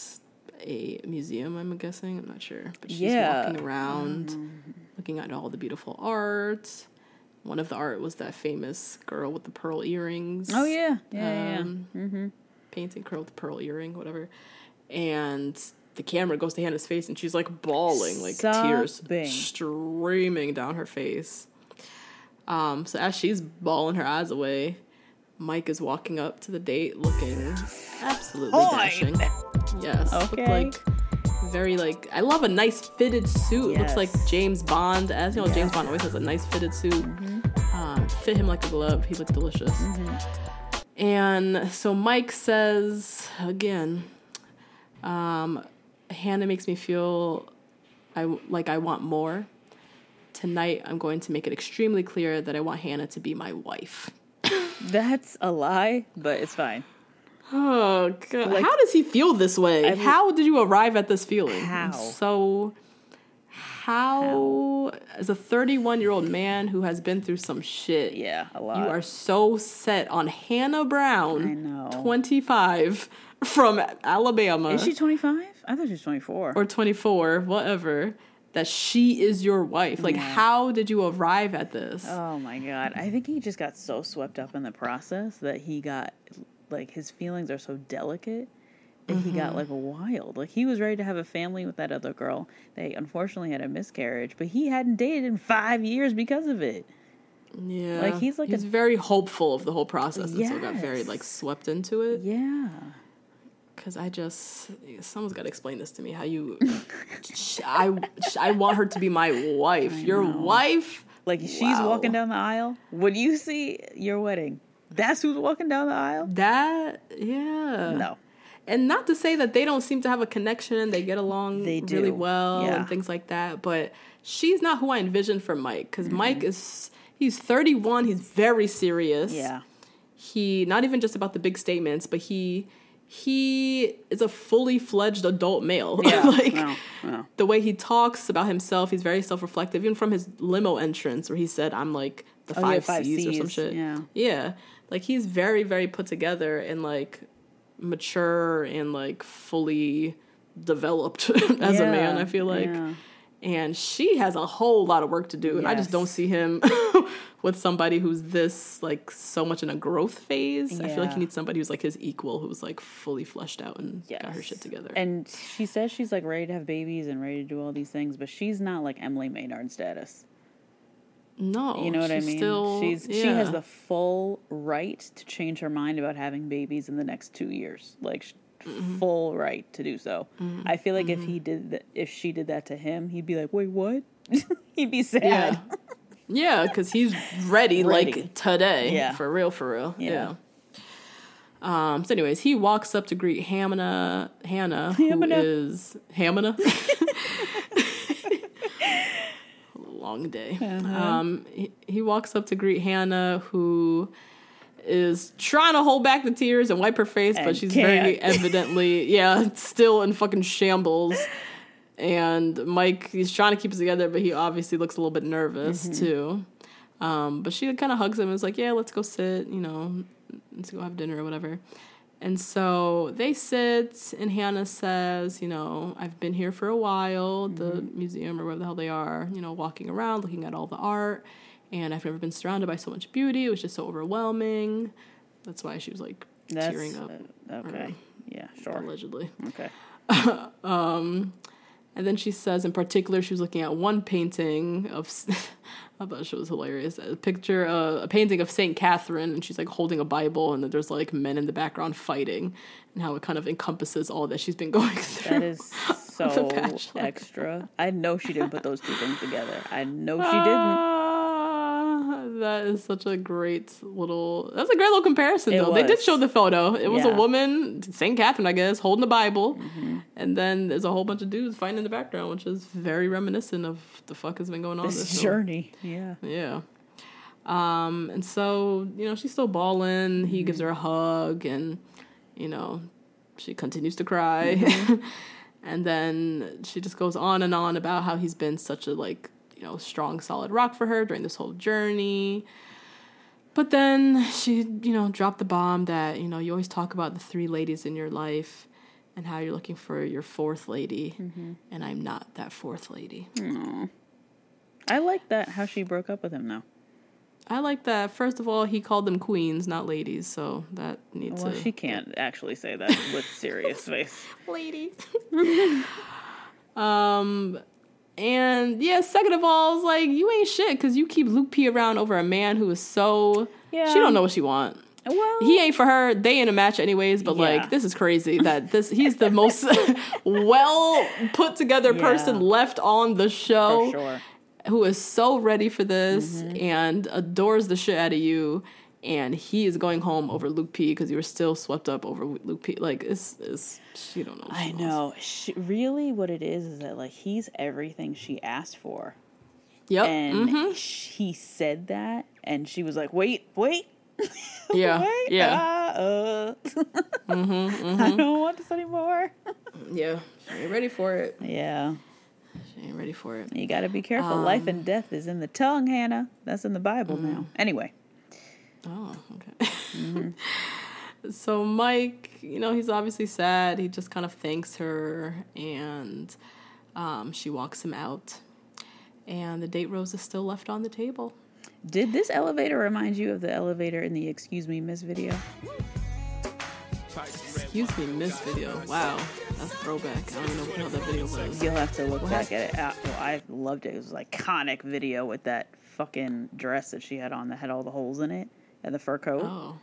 a museum, I'm guessing. I'm not sure. But she's Yeah. walking around, looking at all the beautiful art. One of the art was that famous girl with the pearl earrings Oh yeah, yeah, yeah. um, painting girl with the pearl earring, whatever. And the camera goes to Hannah's face, and she's like bawling, like tears streaming down her face. Um, so as she's bawling her eyes away, Mike is walking up to the date, looking absolutely Boy. dashing. Yes, Okay. like very like I love a nice fitted suit. Looks like James Bond. As you know, James Bond always has a nice fitted suit. Mm-hmm. Um, fit him like a glove. He looked delicious. And so Mike says again, um, Hannah makes me feel I like I want more. Tonight I'm going to make it extremely clear that I want Hannah to be my wife. That's a lie, but it's fine. Oh god. Like- how does he feel this way? I mean- how did you arrive at this feeling? How? So how, as a 31 year old man who has been through some shit, Yeah, a lot. you are so set on Hannah Brown, I know. 25 from Alabama, Is she 25? I thought she was 24. or 24, whatever, that she is your wife. Like, how did you arrive at this? Oh my god. I think he just got so swept up in the process that he got like his feelings are so delicate that he got mm-hmm. like wild. Like he was ready to have a family with that other girl. They unfortunately had a miscarriage, but he hadn't dated in 5 years because of it. yeah, like, he's like he's a- very hopeful of the whole process, and so got very like swept into it. Yeah. Because I just, someone's got to explain this to me. How you, I, I want her to be my wife. Your wife. Like she's Wow. walking down the aisle. When you see your wedding, that's who's walking down the aisle? That yeah. No. And not to say that they don't seem to have a connection, they get along They do. really well Yeah. and things like that, but she's not who I envisioned for Mike Mm-hmm. cuz Mike is he's 31, he's very serious. Yeah. He not even just about the big statements, but he he is a fully fledged adult male. Yeah. [LAUGHS] like no, no. the way he talks about himself, he's very self-reflective. Even from his limo entrance, where he said, "I'm like the Oh, yeah, five, five C's, or some shit." yeah. yeah. Like he's very, very put together and like mature and like fully developed [LAUGHS] as a man. I feel like, yeah. And she has a whole lot of work to do, and I just don't see him [LAUGHS] with somebody who's this like so much in a growth phase. I feel like he needs somebody who's like his equal, who's like fully fleshed out and got her shit together. And she says she's like ready to have babies and ready to do all these things, but she's not like Emily Maynard status. no, You know what I mean? Still, she's she has the full right to change her mind about having babies in the next two years, like Mm-hmm. full right to do so. I feel like if he did that, if she did that to him, he'd be like, "Wait, what?" [LAUGHS] he'd be sad. Yeah. Yeah, because he's ready, Ready. like today. Yeah. For real, for real. Yeah. Yeah. Um, so anyways, he walks up to greet Hannah Hannah, who Hannah. is Hannah. [LAUGHS] Long day. Uh-huh. Um, he, he walks up to greet Hannah, who is trying to hold back the tears and wipe her face, but she's very can't. [LAUGHS] evidently, yeah, still in fucking shambles. And Mike, he's trying to keep it together, but he obviously looks a little bit nervous Mm-hmm. too. Um, but she kind of hugs him and is like, "Yeah, let's go sit. You know, let's go have dinner or whatever." And so they sit, and Hannah says, "You know, I've been here for a while, the Mm-hmm. museum or wherever the hell they are. You know, walking around, looking at all the art, and I've never been surrounded by so much beauty. It was just so overwhelming. That's why she was like That's tearing up uh, okay. Yeah, sure. allegedly. Okay. [LAUGHS] And then she says, in particular, she was looking at one painting of. [LAUGHS] I thought she was hilarious. A picture, uh, a painting of Saint Catherine, and she's like holding a Bible, and then there's like men in the background fighting, and how it kind of encompasses all that she's been [LAUGHS] going through. That is so extra. I know she didn't put those two things together. I know she didn't. That is such a great little. That's a great little comparison, It though. They did show the photo. It was a woman, Saint Catherine, I guess, holding the Bible, Mm-hmm. and then there's a whole bunch of dudes fighting in the background, which is very reminiscent of the fuck has been going on this, This show. journey. Yeah. Yeah. Um, and so, you know, she's still bawling. He gives her a hug and, you know, she continues to cry. [LAUGHS] and then she just goes on and on about how he's been such a like, you know, strong, solid rock for her during this whole journey. But then she, you know, dropped the bomb that, you know, you always talk about the three ladies in your life and how you're looking for your fourth lady. And I'm not that fourth lady. Aww. I like that how she broke up with him though. I like that. First of all, he called them queens, not ladies, so that needs Well, to. she can't actually say that with [LAUGHS] serious face. lady. [LAUGHS] [LAUGHS] um, and yeah. Second of all, it's like you ain't shit because you keep Luke P around over a man who is so. Yeah. She don't know what she want. Well, He ain't for her. They in a match anyways. But Yeah. like, this is crazy [LAUGHS] that this he's the most [LAUGHS] well put together person left on the show sure. who is so ready for this Mm-hmm. and adores the shit out of you. And he is going home over Luke P because you were still swept up over Luke P. Like it's, it's she don't know. I know. She, really, what it is is that like he's everything she asked for, Yep. and mhm. he said that, and she was like, "Wait, wait, [LAUGHS] Yeah. wait, Yeah. ah, uh. Mm-hmm, [LAUGHS] I don't want this anymore." [LAUGHS] Yeah. She ain't ready for it. Yeah, She ain't ready for it. you got to be careful. Life and death is in the tongue, Hannah. That's in the Bible now. Anyway, Oh, okay. [LAUGHS] so Mike, you know, he's obviously sad. He just kind of thanks her, and um, she walks him out. And the date rose is still left on the table. did this elevator remind you of the elevator in the "Excuse Me, Miss" video? Excuse me, Miss video. Wow, that's a throwback. I don't know what the that video was. You'll have to look back at it. Uh, well, I loved it. It was an iconic video with that fucking dress that she had on that had all the holes in it and the fur coat. Oh,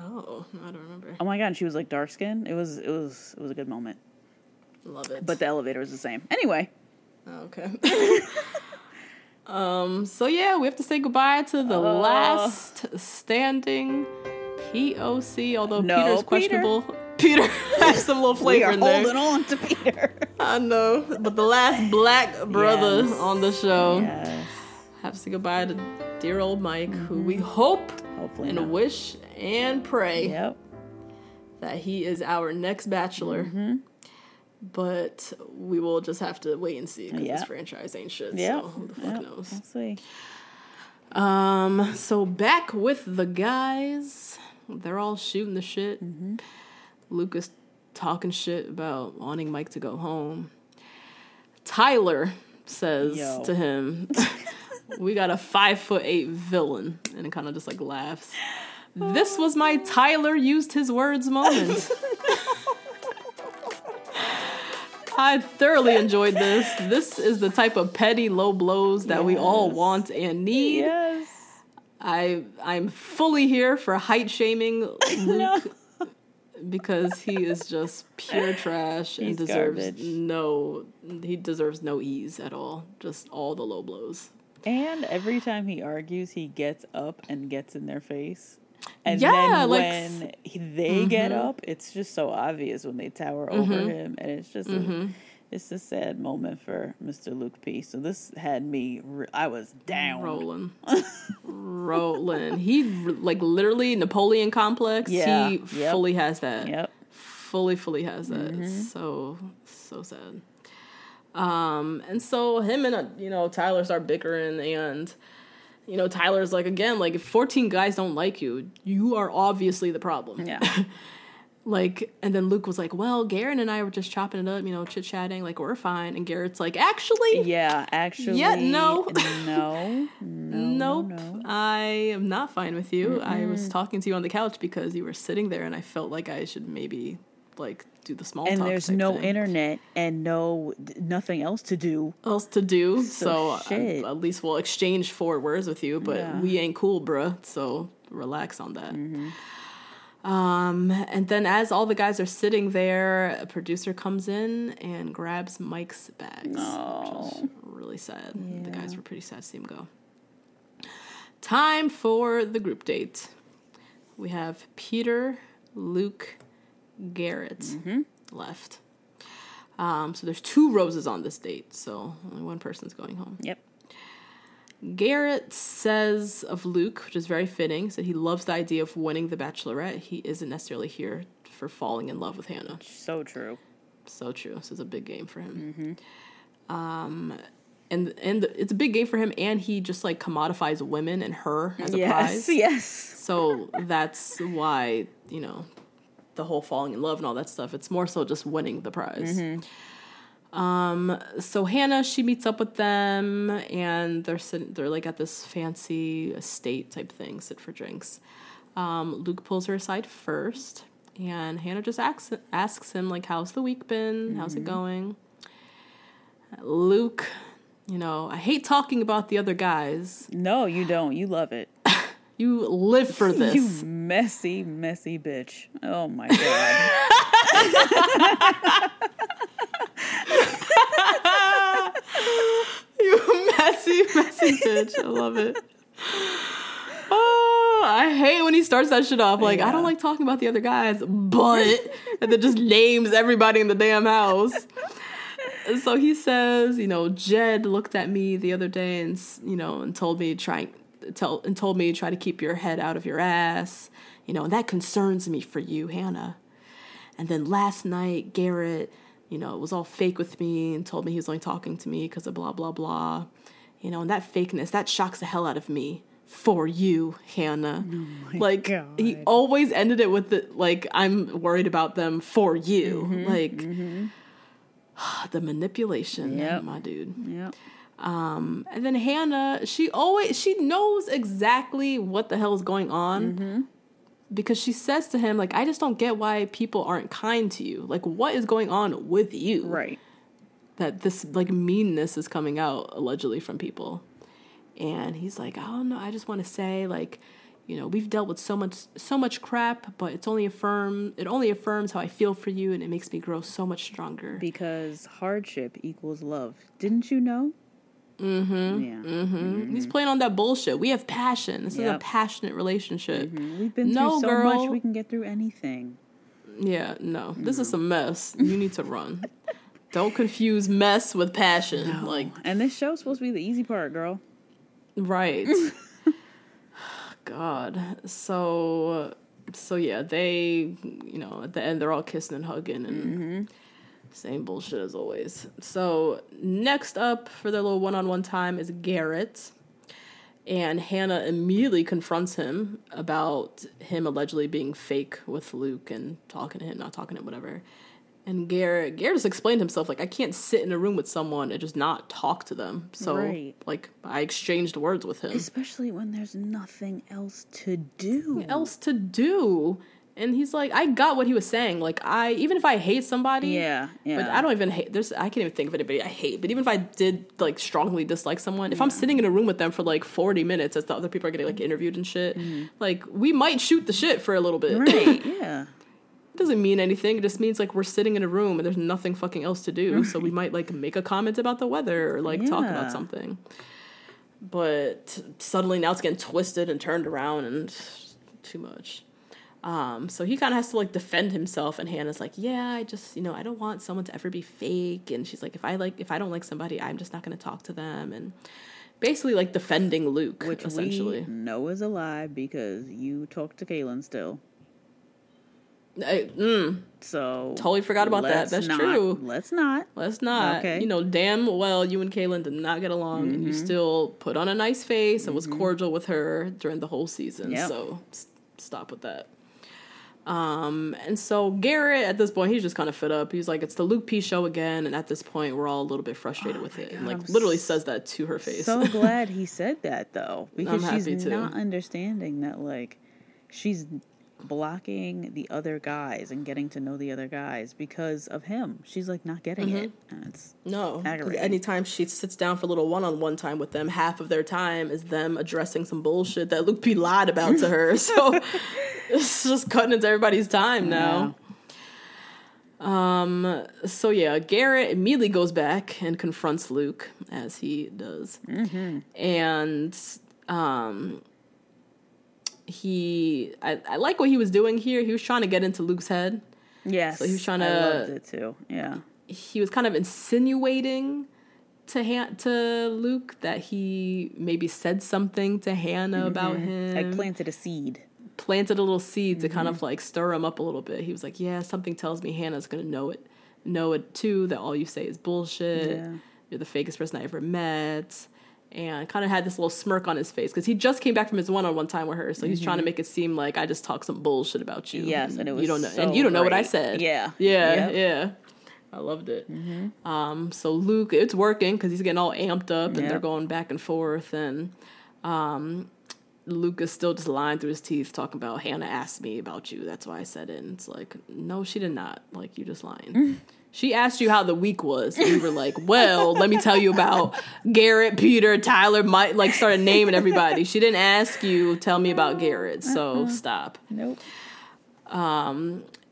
Oh, I don't remember. Oh my god, and she was like dark skin. It was it was it was a good moment. Love it. But the elevator was the same. Anyway, Oh, Okay. [LAUGHS] um. So yeah, we have to say goodbye to the last standing POC. Although No, Peter's questionable. Peter [LAUGHS] has some little flavor in there. holding on to Peter. I know, but the last black [LAUGHS] brother Yes. on the show yes. have to say goodbye to dear old Mike, who we hope Hopefully and not. wish and pray Yep. that he is our next bachelor. Mm-hmm. But we will just have to wait and see because Yeah. this franchise ain't shit. Yep. So who the fuck Yep. knows? We'll see. Um, so back with the guys. They're all shooting the shit. Mm-hmm. Lucas talking shit about wanting Mike to go home. Tyler says Yo. to him, [LAUGHS] We got a five foot eight villain. And it kind of just like laughs. This was my Tyler used his words moment. [LAUGHS] I thoroughly enjoyed this. This is the type of petty low blows that we all want and need. Yes. I I'm fully here for height shaming [LAUGHS] Luke because he is just pure trash and deserves garbage. no he deserves no ease at all. Just all the low blows. And every time he argues, he gets up and gets in their face. And Yeah, then like- when he, they get Mm-hmm. up, it's just so obvious when they tower over him, and it's just Mm-hmm. a, it's a sad moment for Mr. Luke P. So this had me, re- I was down. Rolling. [LAUGHS] Rolling. He like literally Napoleon complex. Yeah, He yep. fully has that. Yep. fully fully has that it's so so sad um and so him and uh, you know tyler start bickering and you know tyler's like again like if 14 guys don't like you you are obviously the problem Yeah. [LAUGHS] like, and then Luke was like, "Well, Garrett and I were just chopping it up, you know, chit chatting, like we're fine." And Garrett's like, "Actually, Yeah, actually. Yeah, no. No. [LAUGHS] No. nope, no. I am not fine with you. I was talking to you on the couch because you were sitting there, and I felt like I should maybe like do the small And talk there's no thing. internet and no nothing else to do. else to do. So So, uh, shit. at least we'll exchange four words with you, but Yeah. we ain't cool, bruh. So relax on that. Mm-hmm. Um, and then as all the guys are sitting there, a producer comes in and grabs Mike's bags. Which is really sad. The guys were pretty sad to see him go. Time for the group date. We have Peter, Luke, Garrett Mm-hmm. left. Um, so there's two roses on this date, so only one person's going home. Yep. Garrett says of Luke, which is very fitting, that he loves the idea of winning the Bachelorette. He isn't necessarily here for falling in love with Hannah. So true. So true. This is a big game for him. Um, and and it's a big game for him, and he just like commodifies women and her as a yes. prize. [LAUGHS] Yes. So that's why, you know, the whole falling in love and all that stuff, it's more so just winning the prize. Um, so Hannah, she meets up with them and they're sitting, they're like at this fancy estate type thing, sit for drinks. Um, Luke pulls her aside first and Hannah just asks, asks him like, how's the week been? How's it going? Luke, you know, I hate talking about the other guys. No, you don't. You love it. You live for [LAUGHS] this. You messy, messy bitch. Oh my god. [LAUGHS] You messy, messy bitch. I love it. Oh, I hate when he starts that shit off. Like, I don't like talking about the other guys, but [LAUGHS] and then just names everybody in the damn house. So he says, you know, Jed looked at me the other day and you know and told me try tell and told me try to keep your head out of your ass. You know, and that concerns me for you, Hannah. And then last night, Garrett, you know, it was all fake with me and told me he was only talking to me because of blah, blah, blah. You know, and that fakeness, that shocks the hell out of me for you, Hannah. Oh like, he always ended it with the, like, I'm worried about them for you. Mm-hmm, like, mm-hmm. [SIGHS] the manipulation, Yep. my dude. yep. Um, and then Hannah, she always she knows exactly what the hell is going on. Mm-hmm. Because she says to him, like, I just don't get why people aren't kind to you. Like, what is going on with you? Right. That this like meanness is coming out allegedly from people. And he's like, I don't know, I just want to say, like, you know, we've dealt with so much so much crap, but it's only affirm it only affirms how I feel for you and it makes me grow so much stronger. Because hardship equals love. Didn't you know? Mm-hmm. Yeah. Mm-hmm. He's playing on that bullshit. We have passion. This is a passionate relationship. We've been No, through so girl. much we can get through anything. Yeah, no. This is a mess. [LAUGHS] You need to run. Don't confuse mess with passion. Like, And this show's supposed to be the easy part, girl. right. [LAUGHS] [SIGHS] God. So, so yeah, they, you know, at the end, they're all kissing and hugging and same bullshit as always. So, next up for their little one on one time is Garrett. And Hannah immediately confronts him about him allegedly being fake with Luke and talking to him, not talking to him, whatever. And Garrett, Garrett just explained himself like I can't sit in a room with someone and just not talk to them. So Right. like I exchanged words with him. Especially when there's nothing else to do. else to do? And he's like, I got what he was saying. Like I, even if I hate somebody, Yeah, But yeah. I don't even hate. There's I can't even think of anybody I hate. But even if I did like strongly dislike someone, if I'm sitting in a room with them for like 40 minutes as the other people are getting like interviewed and shit, mm-hmm. like we might shoot the shit for a little bit. Right, [LAUGHS] yeah. it doesn't mean anything. It just means like we're sitting in a room and there's nothing fucking else to do. So we might like make a comment about the weather or like talk about something. But suddenly now it's getting twisted and turned around and too much. Um, so he kind of has to like defend himself, and Hannah's like, "Yeah, I just, you know, I don't want someone to ever be fake." And she's like, "If I like, if I don't like somebody, I'm just not going to talk to them." And basically, like defending Luke, Which essentially. we know is a lie because you talk to Caelynn still. I, mm, So Totally forgot about that. That's not- true. Let's not. Let's not. Okay. You know, damn well you and Caelynn did not get along, and you Mm-hmm. still put on a nice face and was cordial with her during the whole season. Yep. So s- stop with that. Um, and so Garrett at this point he's just kind of fed up. He's like, "It's the Luke P show again," and at this point we're all a little bit frustrated with it. and like Oh I'm literally says that to her face. So [LAUGHS] glad he said that though, because she's too. not understanding that like she's blocking the other guys and getting to know the other guys because of him. She's like not getting it, and it's No, anytime she sits down for a little one-on-one time with them, half of their time is them addressing some bullshit that Luke P lied about to her. [LAUGHS] So it's just cutting into everybody's time now. Um. So yeah, Garrett immediately goes back and confronts Luke as he does, and um, he I, I like what he was doing here. He was trying to get into Luke's head. yes. So he was trying to I loved it too. Yeah. he was kind of insinuating to Han- to Luke that he maybe said something to Hannah mm-hmm. about him. Like planted a seed. planted a little seed to kind of mm-hmm. like stir him up a little bit. He was like, "Yeah, something tells me Hannah's gonna know it, know it too. That all you say is bullshit. Yeah. You're the fakest person I ever met." And kind of had this little smirk on his face because he just came back from his one-on-one time with her, so he's trying to make it seem like I just talked some bullshit about you. Yes, and it was you don't know, so and you don't know what I said. Yeah. yeah, Yep. yeah. I loved it. Um, so Luke, it's working because he's getting all amped up, and they're going back and forth, and um, Luke is still just lying through his teeth, talking about Hannah asked me about you. That's why I said it. And it's like, no, she did not. Like you just lying. [LAUGHS] she asked you how the week was, and you were like, well, let me tell you about Garrett, Peter, Tyler, Mike. Like started naming everybody. She didn't ask you, tell me about Garrett. So stop Nope.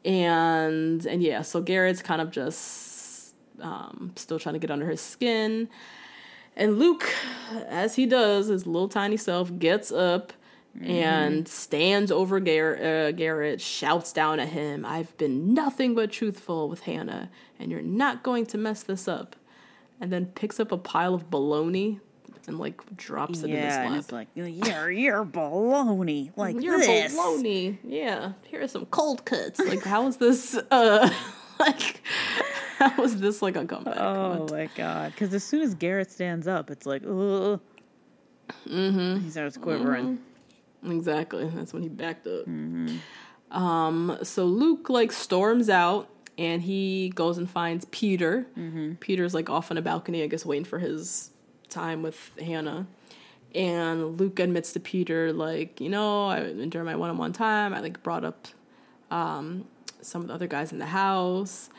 and and yeah, so Garrett's kind of just um, still trying to get under his skin, and Luke, as he does, his little tiny self gets up and stands over Garrett, uh, Garrett, shouts down at him, "I've been nothing but truthful with Hannah, and you're not going to mess this up," and then picks up a pile of bologna and like drops it in his lap. it's like you're you're baloney like You're this. baloney. Yeah. Here are some cold cuts. Like, how is this? [LAUGHS] Uh, [LAUGHS] like, how is this like a comeback? Oh my god! Because as soon as Garrett stands up, it's like, ugh. Mm-hmm. He starts quivering. Exactly. That's when he backed up. Um. So Luke like storms out. And he goes and finds Peter. Peter's like off on a balcony, I guess, waiting for his time with Hannah. And Luke admits to Peter, like, you know, I, during my one-on-one time, I like brought up um, some of the other guys in the house.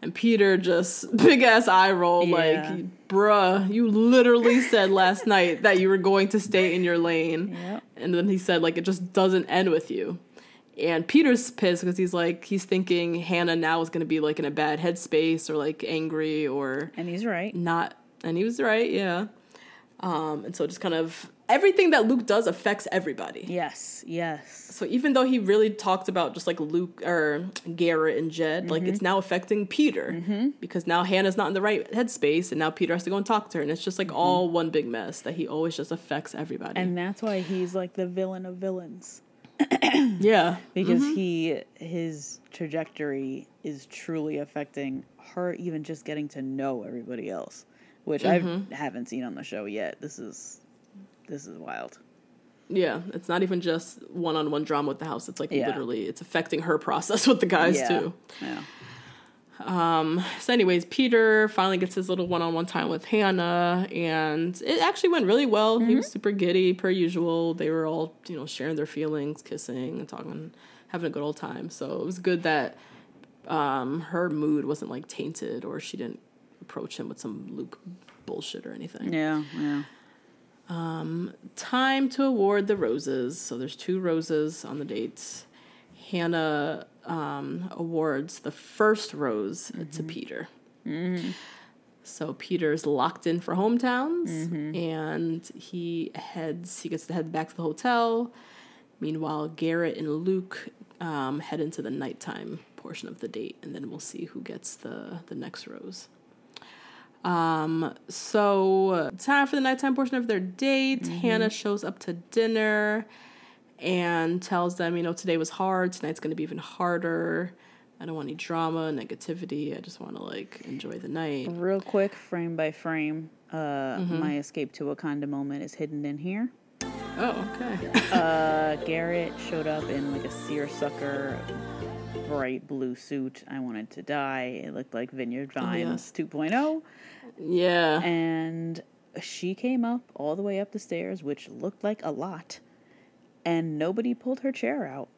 And Peter just [LAUGHS] big ass eye roll, Yeah. like, bruh, you literally said last [LAUGHS] night that you were going to stay in your lane. Yep. And then he said, like, it just doesn't end with you. And Peter's pissed because he's like, he's thinking Hannah now is going to be like in a bad headspace or like angry or And he's right. not. And he was right, yeah. Um, and so just kind of everything that Luke does affects everybody. Yes, yes. So even though he really talked about just like Luke or Garrett and Jed, like Mm-hmm. it's now affecting Peter because now Hannah's not in the right headspace, and now Peter has to go and talk to her, and it's just like all one big mess that he always just affects everybody. Mm-hmm. And that's why he's like the villain of villains [COUGHS] yeah, because Mm-hmm. he his trajectory is truly affecting her even just getting to know everybody else, which Mm-hmm. I haven't seen on the show yet. This is this is wild. yeah, it's not even just one-on-one drama with the house. It's like Yeah. literally, it's affecting her process [LAUGHS] with the guys yeah. too. Yeah. Um, so, anyways, Peter finally gets his little one-on-one time with Hannah, and it actually went really well. He was mm-hmm. super giddy, per usual. They were all, you know, sharing their feelings, kissing, and talking, having a good old time. So it was good that um, her mood wasn't like tainted, or she didn't approach him with some Luke bullshit or anything. Yeah, yeah. Um, time to award the roses. So there's two roses on the dates. Hannah um, awards the first rose to Peter. So Peter's locked in for hometowns, and he heads. He gets to head back to the hotel. Meanwhile, Garrett and Luke um, head into the nighttime portion of the date, and then we'll see who gets the the next rose. Um, so time for the nighttime portion of their date. Hannah shows up to dinner and tells them, you know, today was hard. Tonight's going to be even harder. I don't want any drama, negativity. I just want to like enjoy the night. Real quick, frame by frame, uh, Mm-hmm. my escape to Wakanda moment is hidden in here. Oh, okay. Uh, Garrett showed up in like a seersucker, bright blue suit. I wanted to die. It looked like Vineyard Vines yes. 2.0. Yeah. And she came up all the way up the stairs, which looked like a lot, and nobody pulled her chair out.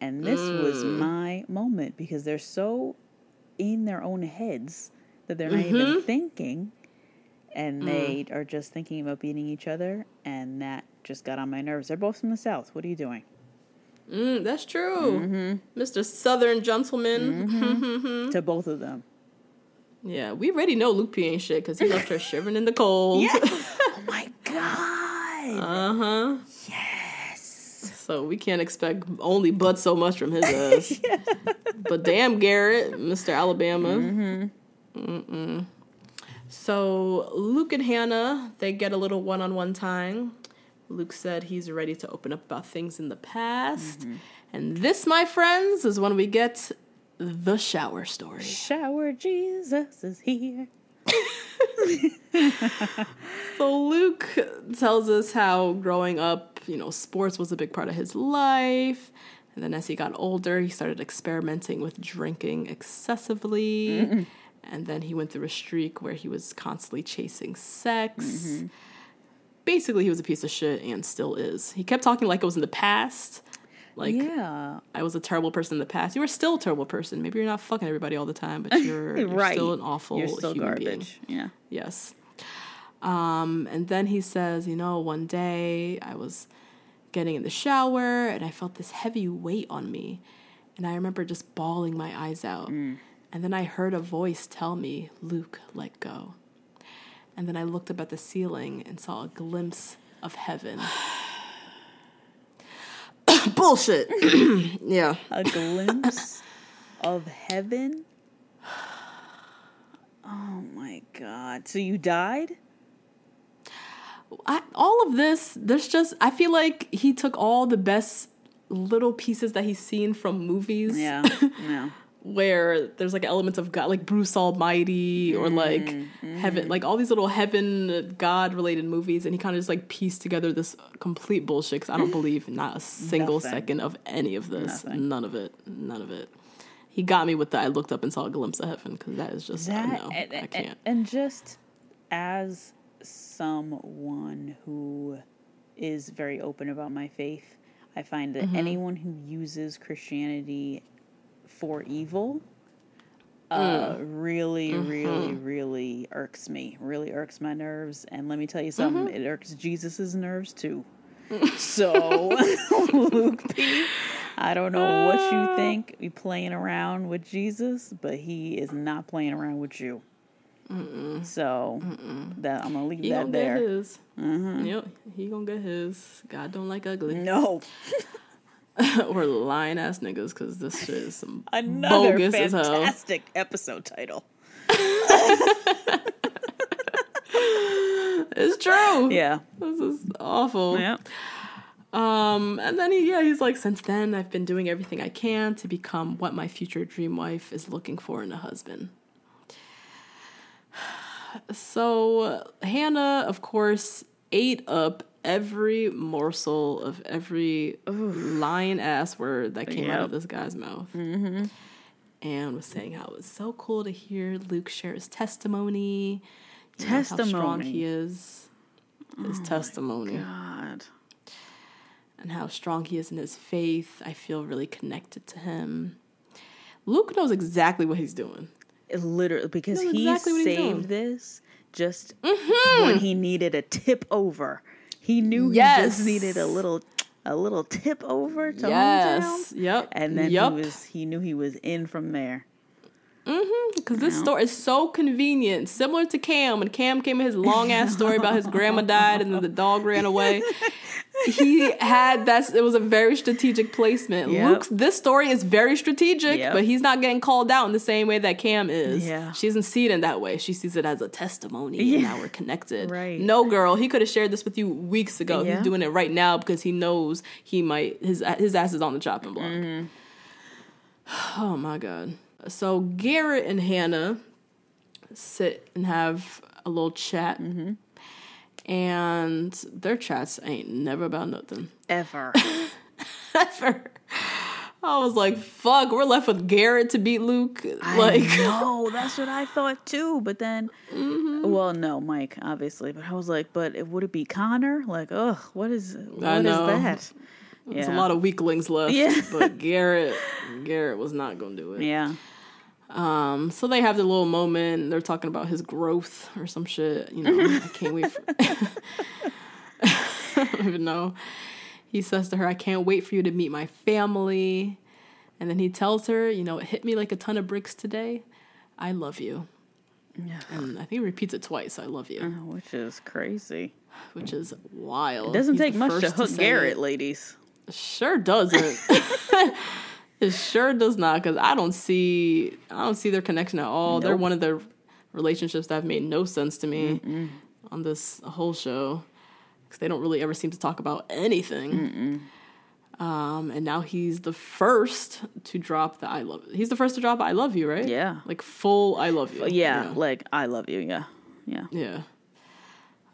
And this was mm. my moment because they're so in their own heads that they're not even mm-hmm. thinking. And mm. they are just thinking about beating each other. And that just got on my nerves. They're both from the South. What are you doing? Mm, that's true. Mm-hmm. Mr. Southern Gentleman. Mm-hmm. [LAUGHS] To both of them. Yeah, we already know Luke P ain't shit because he left her [LAUGHS] shivering in the cold. [LAUGHS] oh my God. Uh huh. Yes. So we can't expect only but so much from his ass. [LAUGHS] But damn, Garrett, Mr. Alabama. Mm-mm. So Luke and Hannah, they get a little one-on-one time. Luke said he's ready to open up about things in the past. Mm-hmm. And this, my friends, is when we get the shower story. Shower Jesus is here. [LAUGHS] So Luke tells us how growing up, you know, sports was a big part of his life. And then as he got older, he started experimenting with drinking excessively. Mm-hmm. And then he went through a streak where he was constantly chasing sex. Mm-hmm. Basically, he was a piece of shit and still is. He kept talking like it was in the past. Like, yeah. I was a terrible person in the past. You were still a terrible person. Maybe you're not fucking everybody all the time, but [LAUGHS] you're, you're right. still an awful You're still human garbage. being. Yeah. Yes. Um, and then he says, you know, one day I was getting in the shower and I felt this heavy weight on me. And I remember just bawling my eyes out. And then I heard a voice tell me, Luke, let go. And then I looked up at the ceiling and saw a glimpse of heaven. [GASPS] [GASPS] [GASPS] Bullshit. [CLEARS THROAT] yeah. A glimpse of heaven. Oh my god. So you died? I, all of this, there's just, I feel like he took all the best little pieces that he's seen from movies. Yeah. [LAUGHS] Yeah. Where there's like elements of God, like Bruce Almighty or like heaven, like all these little heaven God related movies, and he kind of just like pieced together this complete bullshit. Because I don't believe not a single Nothing. second of any of this, Nothing. none of it, none of it. He got me with the I looked up and saw a glimpse of heaven because that is just That no, and, I can't. and just as someone who is very open about my faith, I find that Mm-hmm. anyone who uses Christianity for evil uh, Mm. really, really, Mm-hmm. really irks me. Really irks my nerves. And let me tell you something, Mm-hmm. it irks Jesus's nerves too. [LAUGHS] so, [LAUGHS] Luke P, I don't know what you think you playing around with Jesus, but he is not playing around with you. So that I'm gonna leave He that gonna there. get his. Yep, he gonna get his. God don't like ugly No, [LAUGHS] [LAUGHS] or lying ass niggas because this shit is some [LAUGHS] another bogus as hell. fantastic episode title. [LAUGHS] It's true. Yeah, This is awful. yeah. Um, and then he, yeah, he's like, since then I've been doing everything I can to become what my future dream wife is looking for in a husband. [SIGHS] So Hannah, of course, ate up every morsel of every lying ass word that came out of this guy's mouth. And was saying how it was so cool to hear Luke share his testimony, you know, how strong Testimony. he is, his testimony God. and how strong he is in his faith. I feel really connected to him. Luke knows exactly what he's doing. It literally because he exactly he's saved. Mm-hmm. this just when he needed a tip over. He knew he just needed a little a little tip over to Yes. hometown. Yep. And then Yup. he was he knew he was in from there. Mm-hmm. Because this story is so convenient, similar to Cam. When Cam came in his long ass story about his grandma died and then the dog ran away. [LAUGHS] He had that's it was a very strategic placement. Yep. Luke's this story is very strategic, Yep. but he's not getting called out in the same way that Cam is. Yeah. She doesn't see it in that way. She sees it as a testimony and now we're connected. Right. No girl, he could have shared this with you weeks ago. Yeah. He's doing it right now because he knows he might his his ass is on the chopping block. Mm-hmm. Oh my god. So Garrett and Hannah sit and have a little chat. And their chats ain't never about nothing. Ever. [LAUGHS] Ever. I was like, fuck, we're left with Garrett to beat Luke. I like, know that's what I thought too. But then, Mm-hmm. well, no, Mike, obviously. But I was like, but it, would it be Connor? Like, ugh, what is what I is that? there's a lot of weaklings left. Yeah. but [LAUGHS] Garrett, Garrett was not gonna do it. Yeah, Um, so they have the little moment. They're talking about his growth or some shit. You know, [LAUGHS] I can't wait. For- [LAUGHS] I don't even know. He says to her, "I can't wait for you to meet my family," and then he tells her, "You know, it hit me like a ton of bricks today. I love you." Yeah. And I think he repeats it twice. I love you, which is crazy. which is wild. It doesn't He's take much to hook say Garrett, it. ladies. Sure doesn't. [LAUGHS] it sure does not because I don't see I don't see their connection at all. They're one of the relationships that have made no sense to me on this whole show because they don't really ever seem to talk about anything. Um, and now he's the first to drop the I love. He's the first to drop I love you, right? Yeah. like full I love you. Yeah, like I love you. Yeah, yeah. Yeah.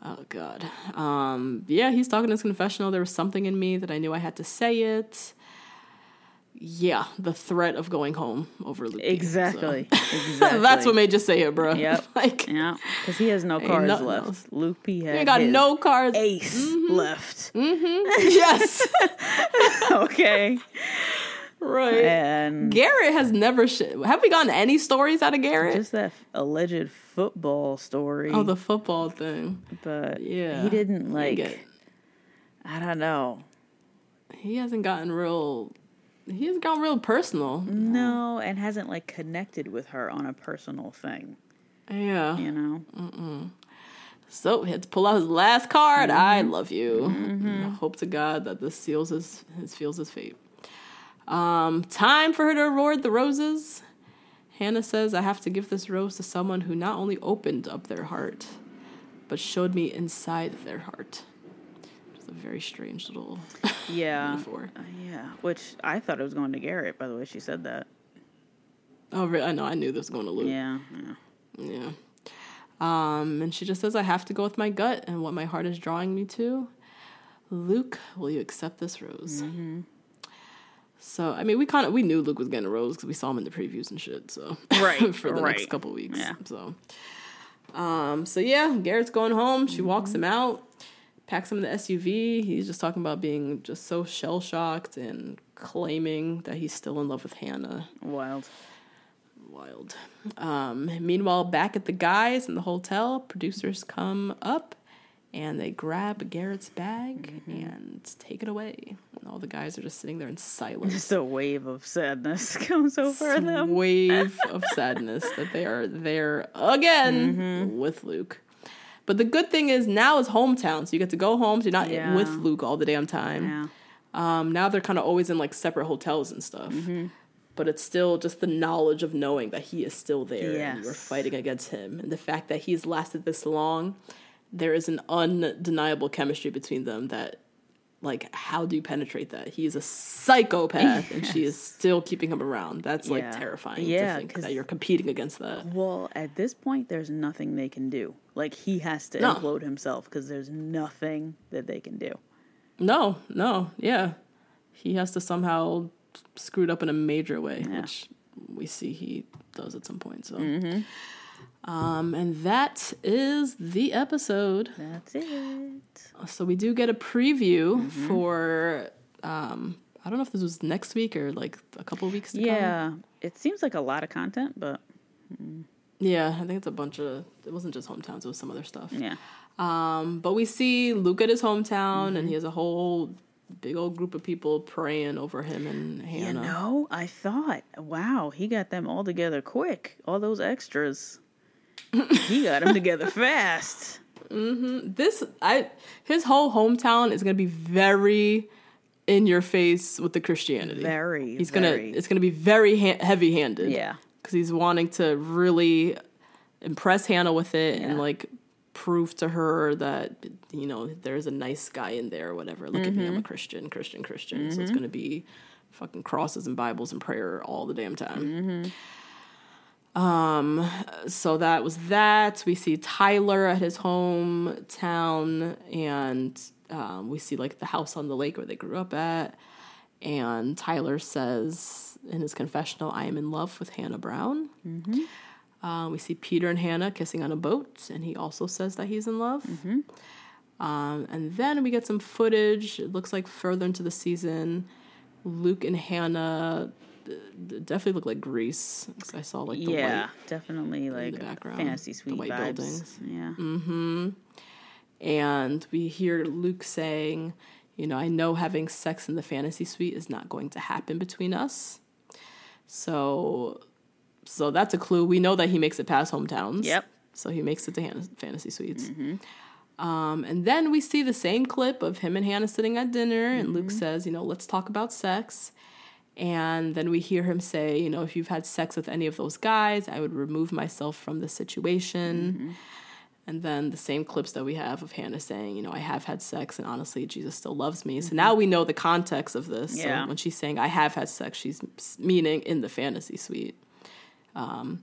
Oh God. Um, yeah, he's talking in his confessional. There was something in me that I knew I had to say it. Yeah, the threat of going home over Luke. Exactly. So. Exactly. [LAUGHS] That's what made you say it, bro. Yep. [LAUGHS] like Yeah, because he has no cards left. else. Luke P ain't got no cards. ace left. Mm-hmm. yes. [LAUGHS] okay, right. and Garrett has never. Sh- have we gotten any stories out of Garrett? just that alleged football story. oh, the football thing. but Yeah. he didn't like. get- I don't know. He hasn't gotten real. He hasn't gotten real personal. No, and hasn't like connected with her on a personal thing. Yeah. You know. So he had to pull out his last card. I Mm-hmm. love you. And Hope to God that this seals his, his feels his fate. Um, time for her to award the roses. Hannah says, I have to give this rose to someone who not only opened up their heart, but showed me inside their heart. It's a very strange little [LAUGHS] Yeah. metaphor. Uh, yeah. Which I thought it was going to Garrett. By the way, she said that. Oh, really? I know. I knew this was going to Luke. Yeah. yeah. Yeah. Um, and she just says, I have to go with my gut and what my heart is drawing me to. Luke, will you accept this rose? So, I mean, we kind of we knew Luke was getting a rose because we saw him in the previews and shit. So, [LAUGHS] Right, for the next couple weeks. Yeah. So, um, so yeah, Garrett's going home. She walks him out, packs him in the SUV. He's just talking about being just so shell shocked and claiming that he's still in love with Hannah Wild. wild. Um, meanwhile, back at the guys in the hotel, producers come up and they grab Garrett's bag and take it away. And all the guys are just sitting there in silence. Just a wave of sadness [LAUGHS] comes over them. Wave of [LAUGHS] sadness that they are there again with Luke. But the good thing is now is hometown, so you get to go home. So you're not Yeah. with Luke all the damn time. Yeah. Um, now they're kind of always in like separate hotels and stuff. Mm-hmm. But it's still just the knowledge of knowing that he is still there and you're fighting against him. And the fact that he's lasted this long, there is an undeniable chemistry between them that, like, how do you penetrate that? He is a psychopath and she is still keeping him around. That's like terrifying Yeah, to think that you're competing against that. Well, at this point, there's nothing they can do. Like he has to No. implode himself because there's nothing that they can do. No, no, yeah. He has to somehow screw it up in a major way, which we see he does at some point. So, mm-hmm. Um, and that is the episode. That's it. So we do get a preview for. Um, I don't know if this was next week or like a couple weeks to come. Yeah, it seems like a lot of content, but Yeah, I think it's a bunch of. It wasn't just hometowns; it was some other stuff. yeah, Um, but we see Luke at his hometown, and he has a whole big old group of people praying over him and Hannah. you know, I thought, wow, he got them all together quick. All those extras, he got them together [LAUGHS] fast. this I his whole hometown is gonna be very in your face with the Christianity. Very, He's gonna very. it's gonna be very ha- heavy handed. Yeah. because he's wanting to really impress Hannah with it Yeah. and like prove to her that you know there's a nice guy in there or whatever. Look at me, Mm-hmm. I'm a Christian, Christian, Christian. So it's gonna be fucking crosses and Bibles and prayer all the damn time. Mm-hmm. Um, so that was that. We see Tyler at his hometown, and um, we see like the house on the lake where they grew up at. And Tyler says in his confessional, "I am in love with Hannah Brown." Uh, we see Peter and Hannah kissing on a boat, and he also says that he's in love. Um, and then we get some footage. It looks like further into the season, Luke and Hannah definitely look like Greece. I saw like the yeah, white definitely like the background, fantasy the suite white vibes. buildings. Yeah. Mm-hmm. and we hear Luke saying, you know, I know having sex in the fantasy suite is not going to happen between us. So so that's a clue. We know that he makes it past hometowns. Yep. So he makes it to Han- fantasy suites. Um, and then we see the same clip of him and Hannah sitting at dinner, and Luke says, you know, let's talk about sex. And then we hear him say, you know, if you've had sex with any of those guys, I would remove myself from the situation. And then the same clips that we have of Hannah saying, you know, I have had sex and honestly, Jesus still loves me. So now we know the context of this. Yeah. So when she's saying, I have had sex, she's meaning in the fantasy suite. Um,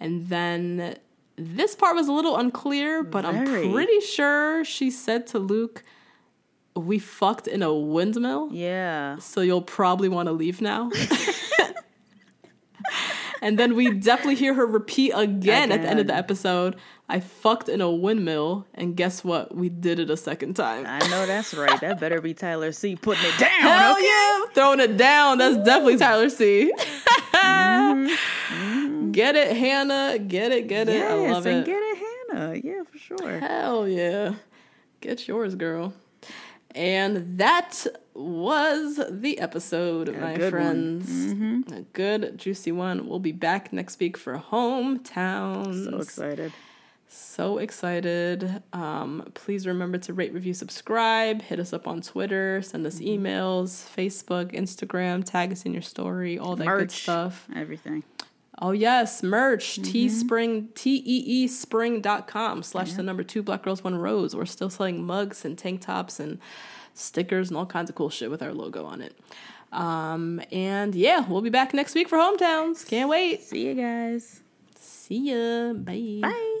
and then this part was a little unclear, but Very. I'm pretty sure she said to Luke, We fucked in a windmill Yeah. so you'll probably want to leave now. [LAUGHS] and then we definitely hear her repeat again, at the end of the episode. I fucked in a windmill, and guess what? We did it a second time. I know that's right. That better be Tyler C putting it down. Hell okay? yeah, throwing it down. That's definitely Tyler C. Mm-hmm. [LAUGHS] Get it, Hannah. Get it, get it. Yes, I love and it. get it, Hannah. Yeah, for sure. Hell yeah. Get yours, girl. And that was the episode, my good one. friends. A good, juicy one. We'll be back next week for Hometowns. So excited. So excited. Um, please remember to rate, review, subscribe. Hit us up on Twitter. Send us Mm-hmm. emails, Facebook, Instagram. Tag us in your story. All that good stuff. Everything. Oh yes, merch. Mm-hmm. Teespring T E E spring.com slash the number two black girls one rose. We're still selling mugs and tank tops and stickers and all kinds of cool shit with our logo on it. Um, and yeah, we'll be back next week for hometowns. Can't wait. See you guys. See ya. Bye. Bye.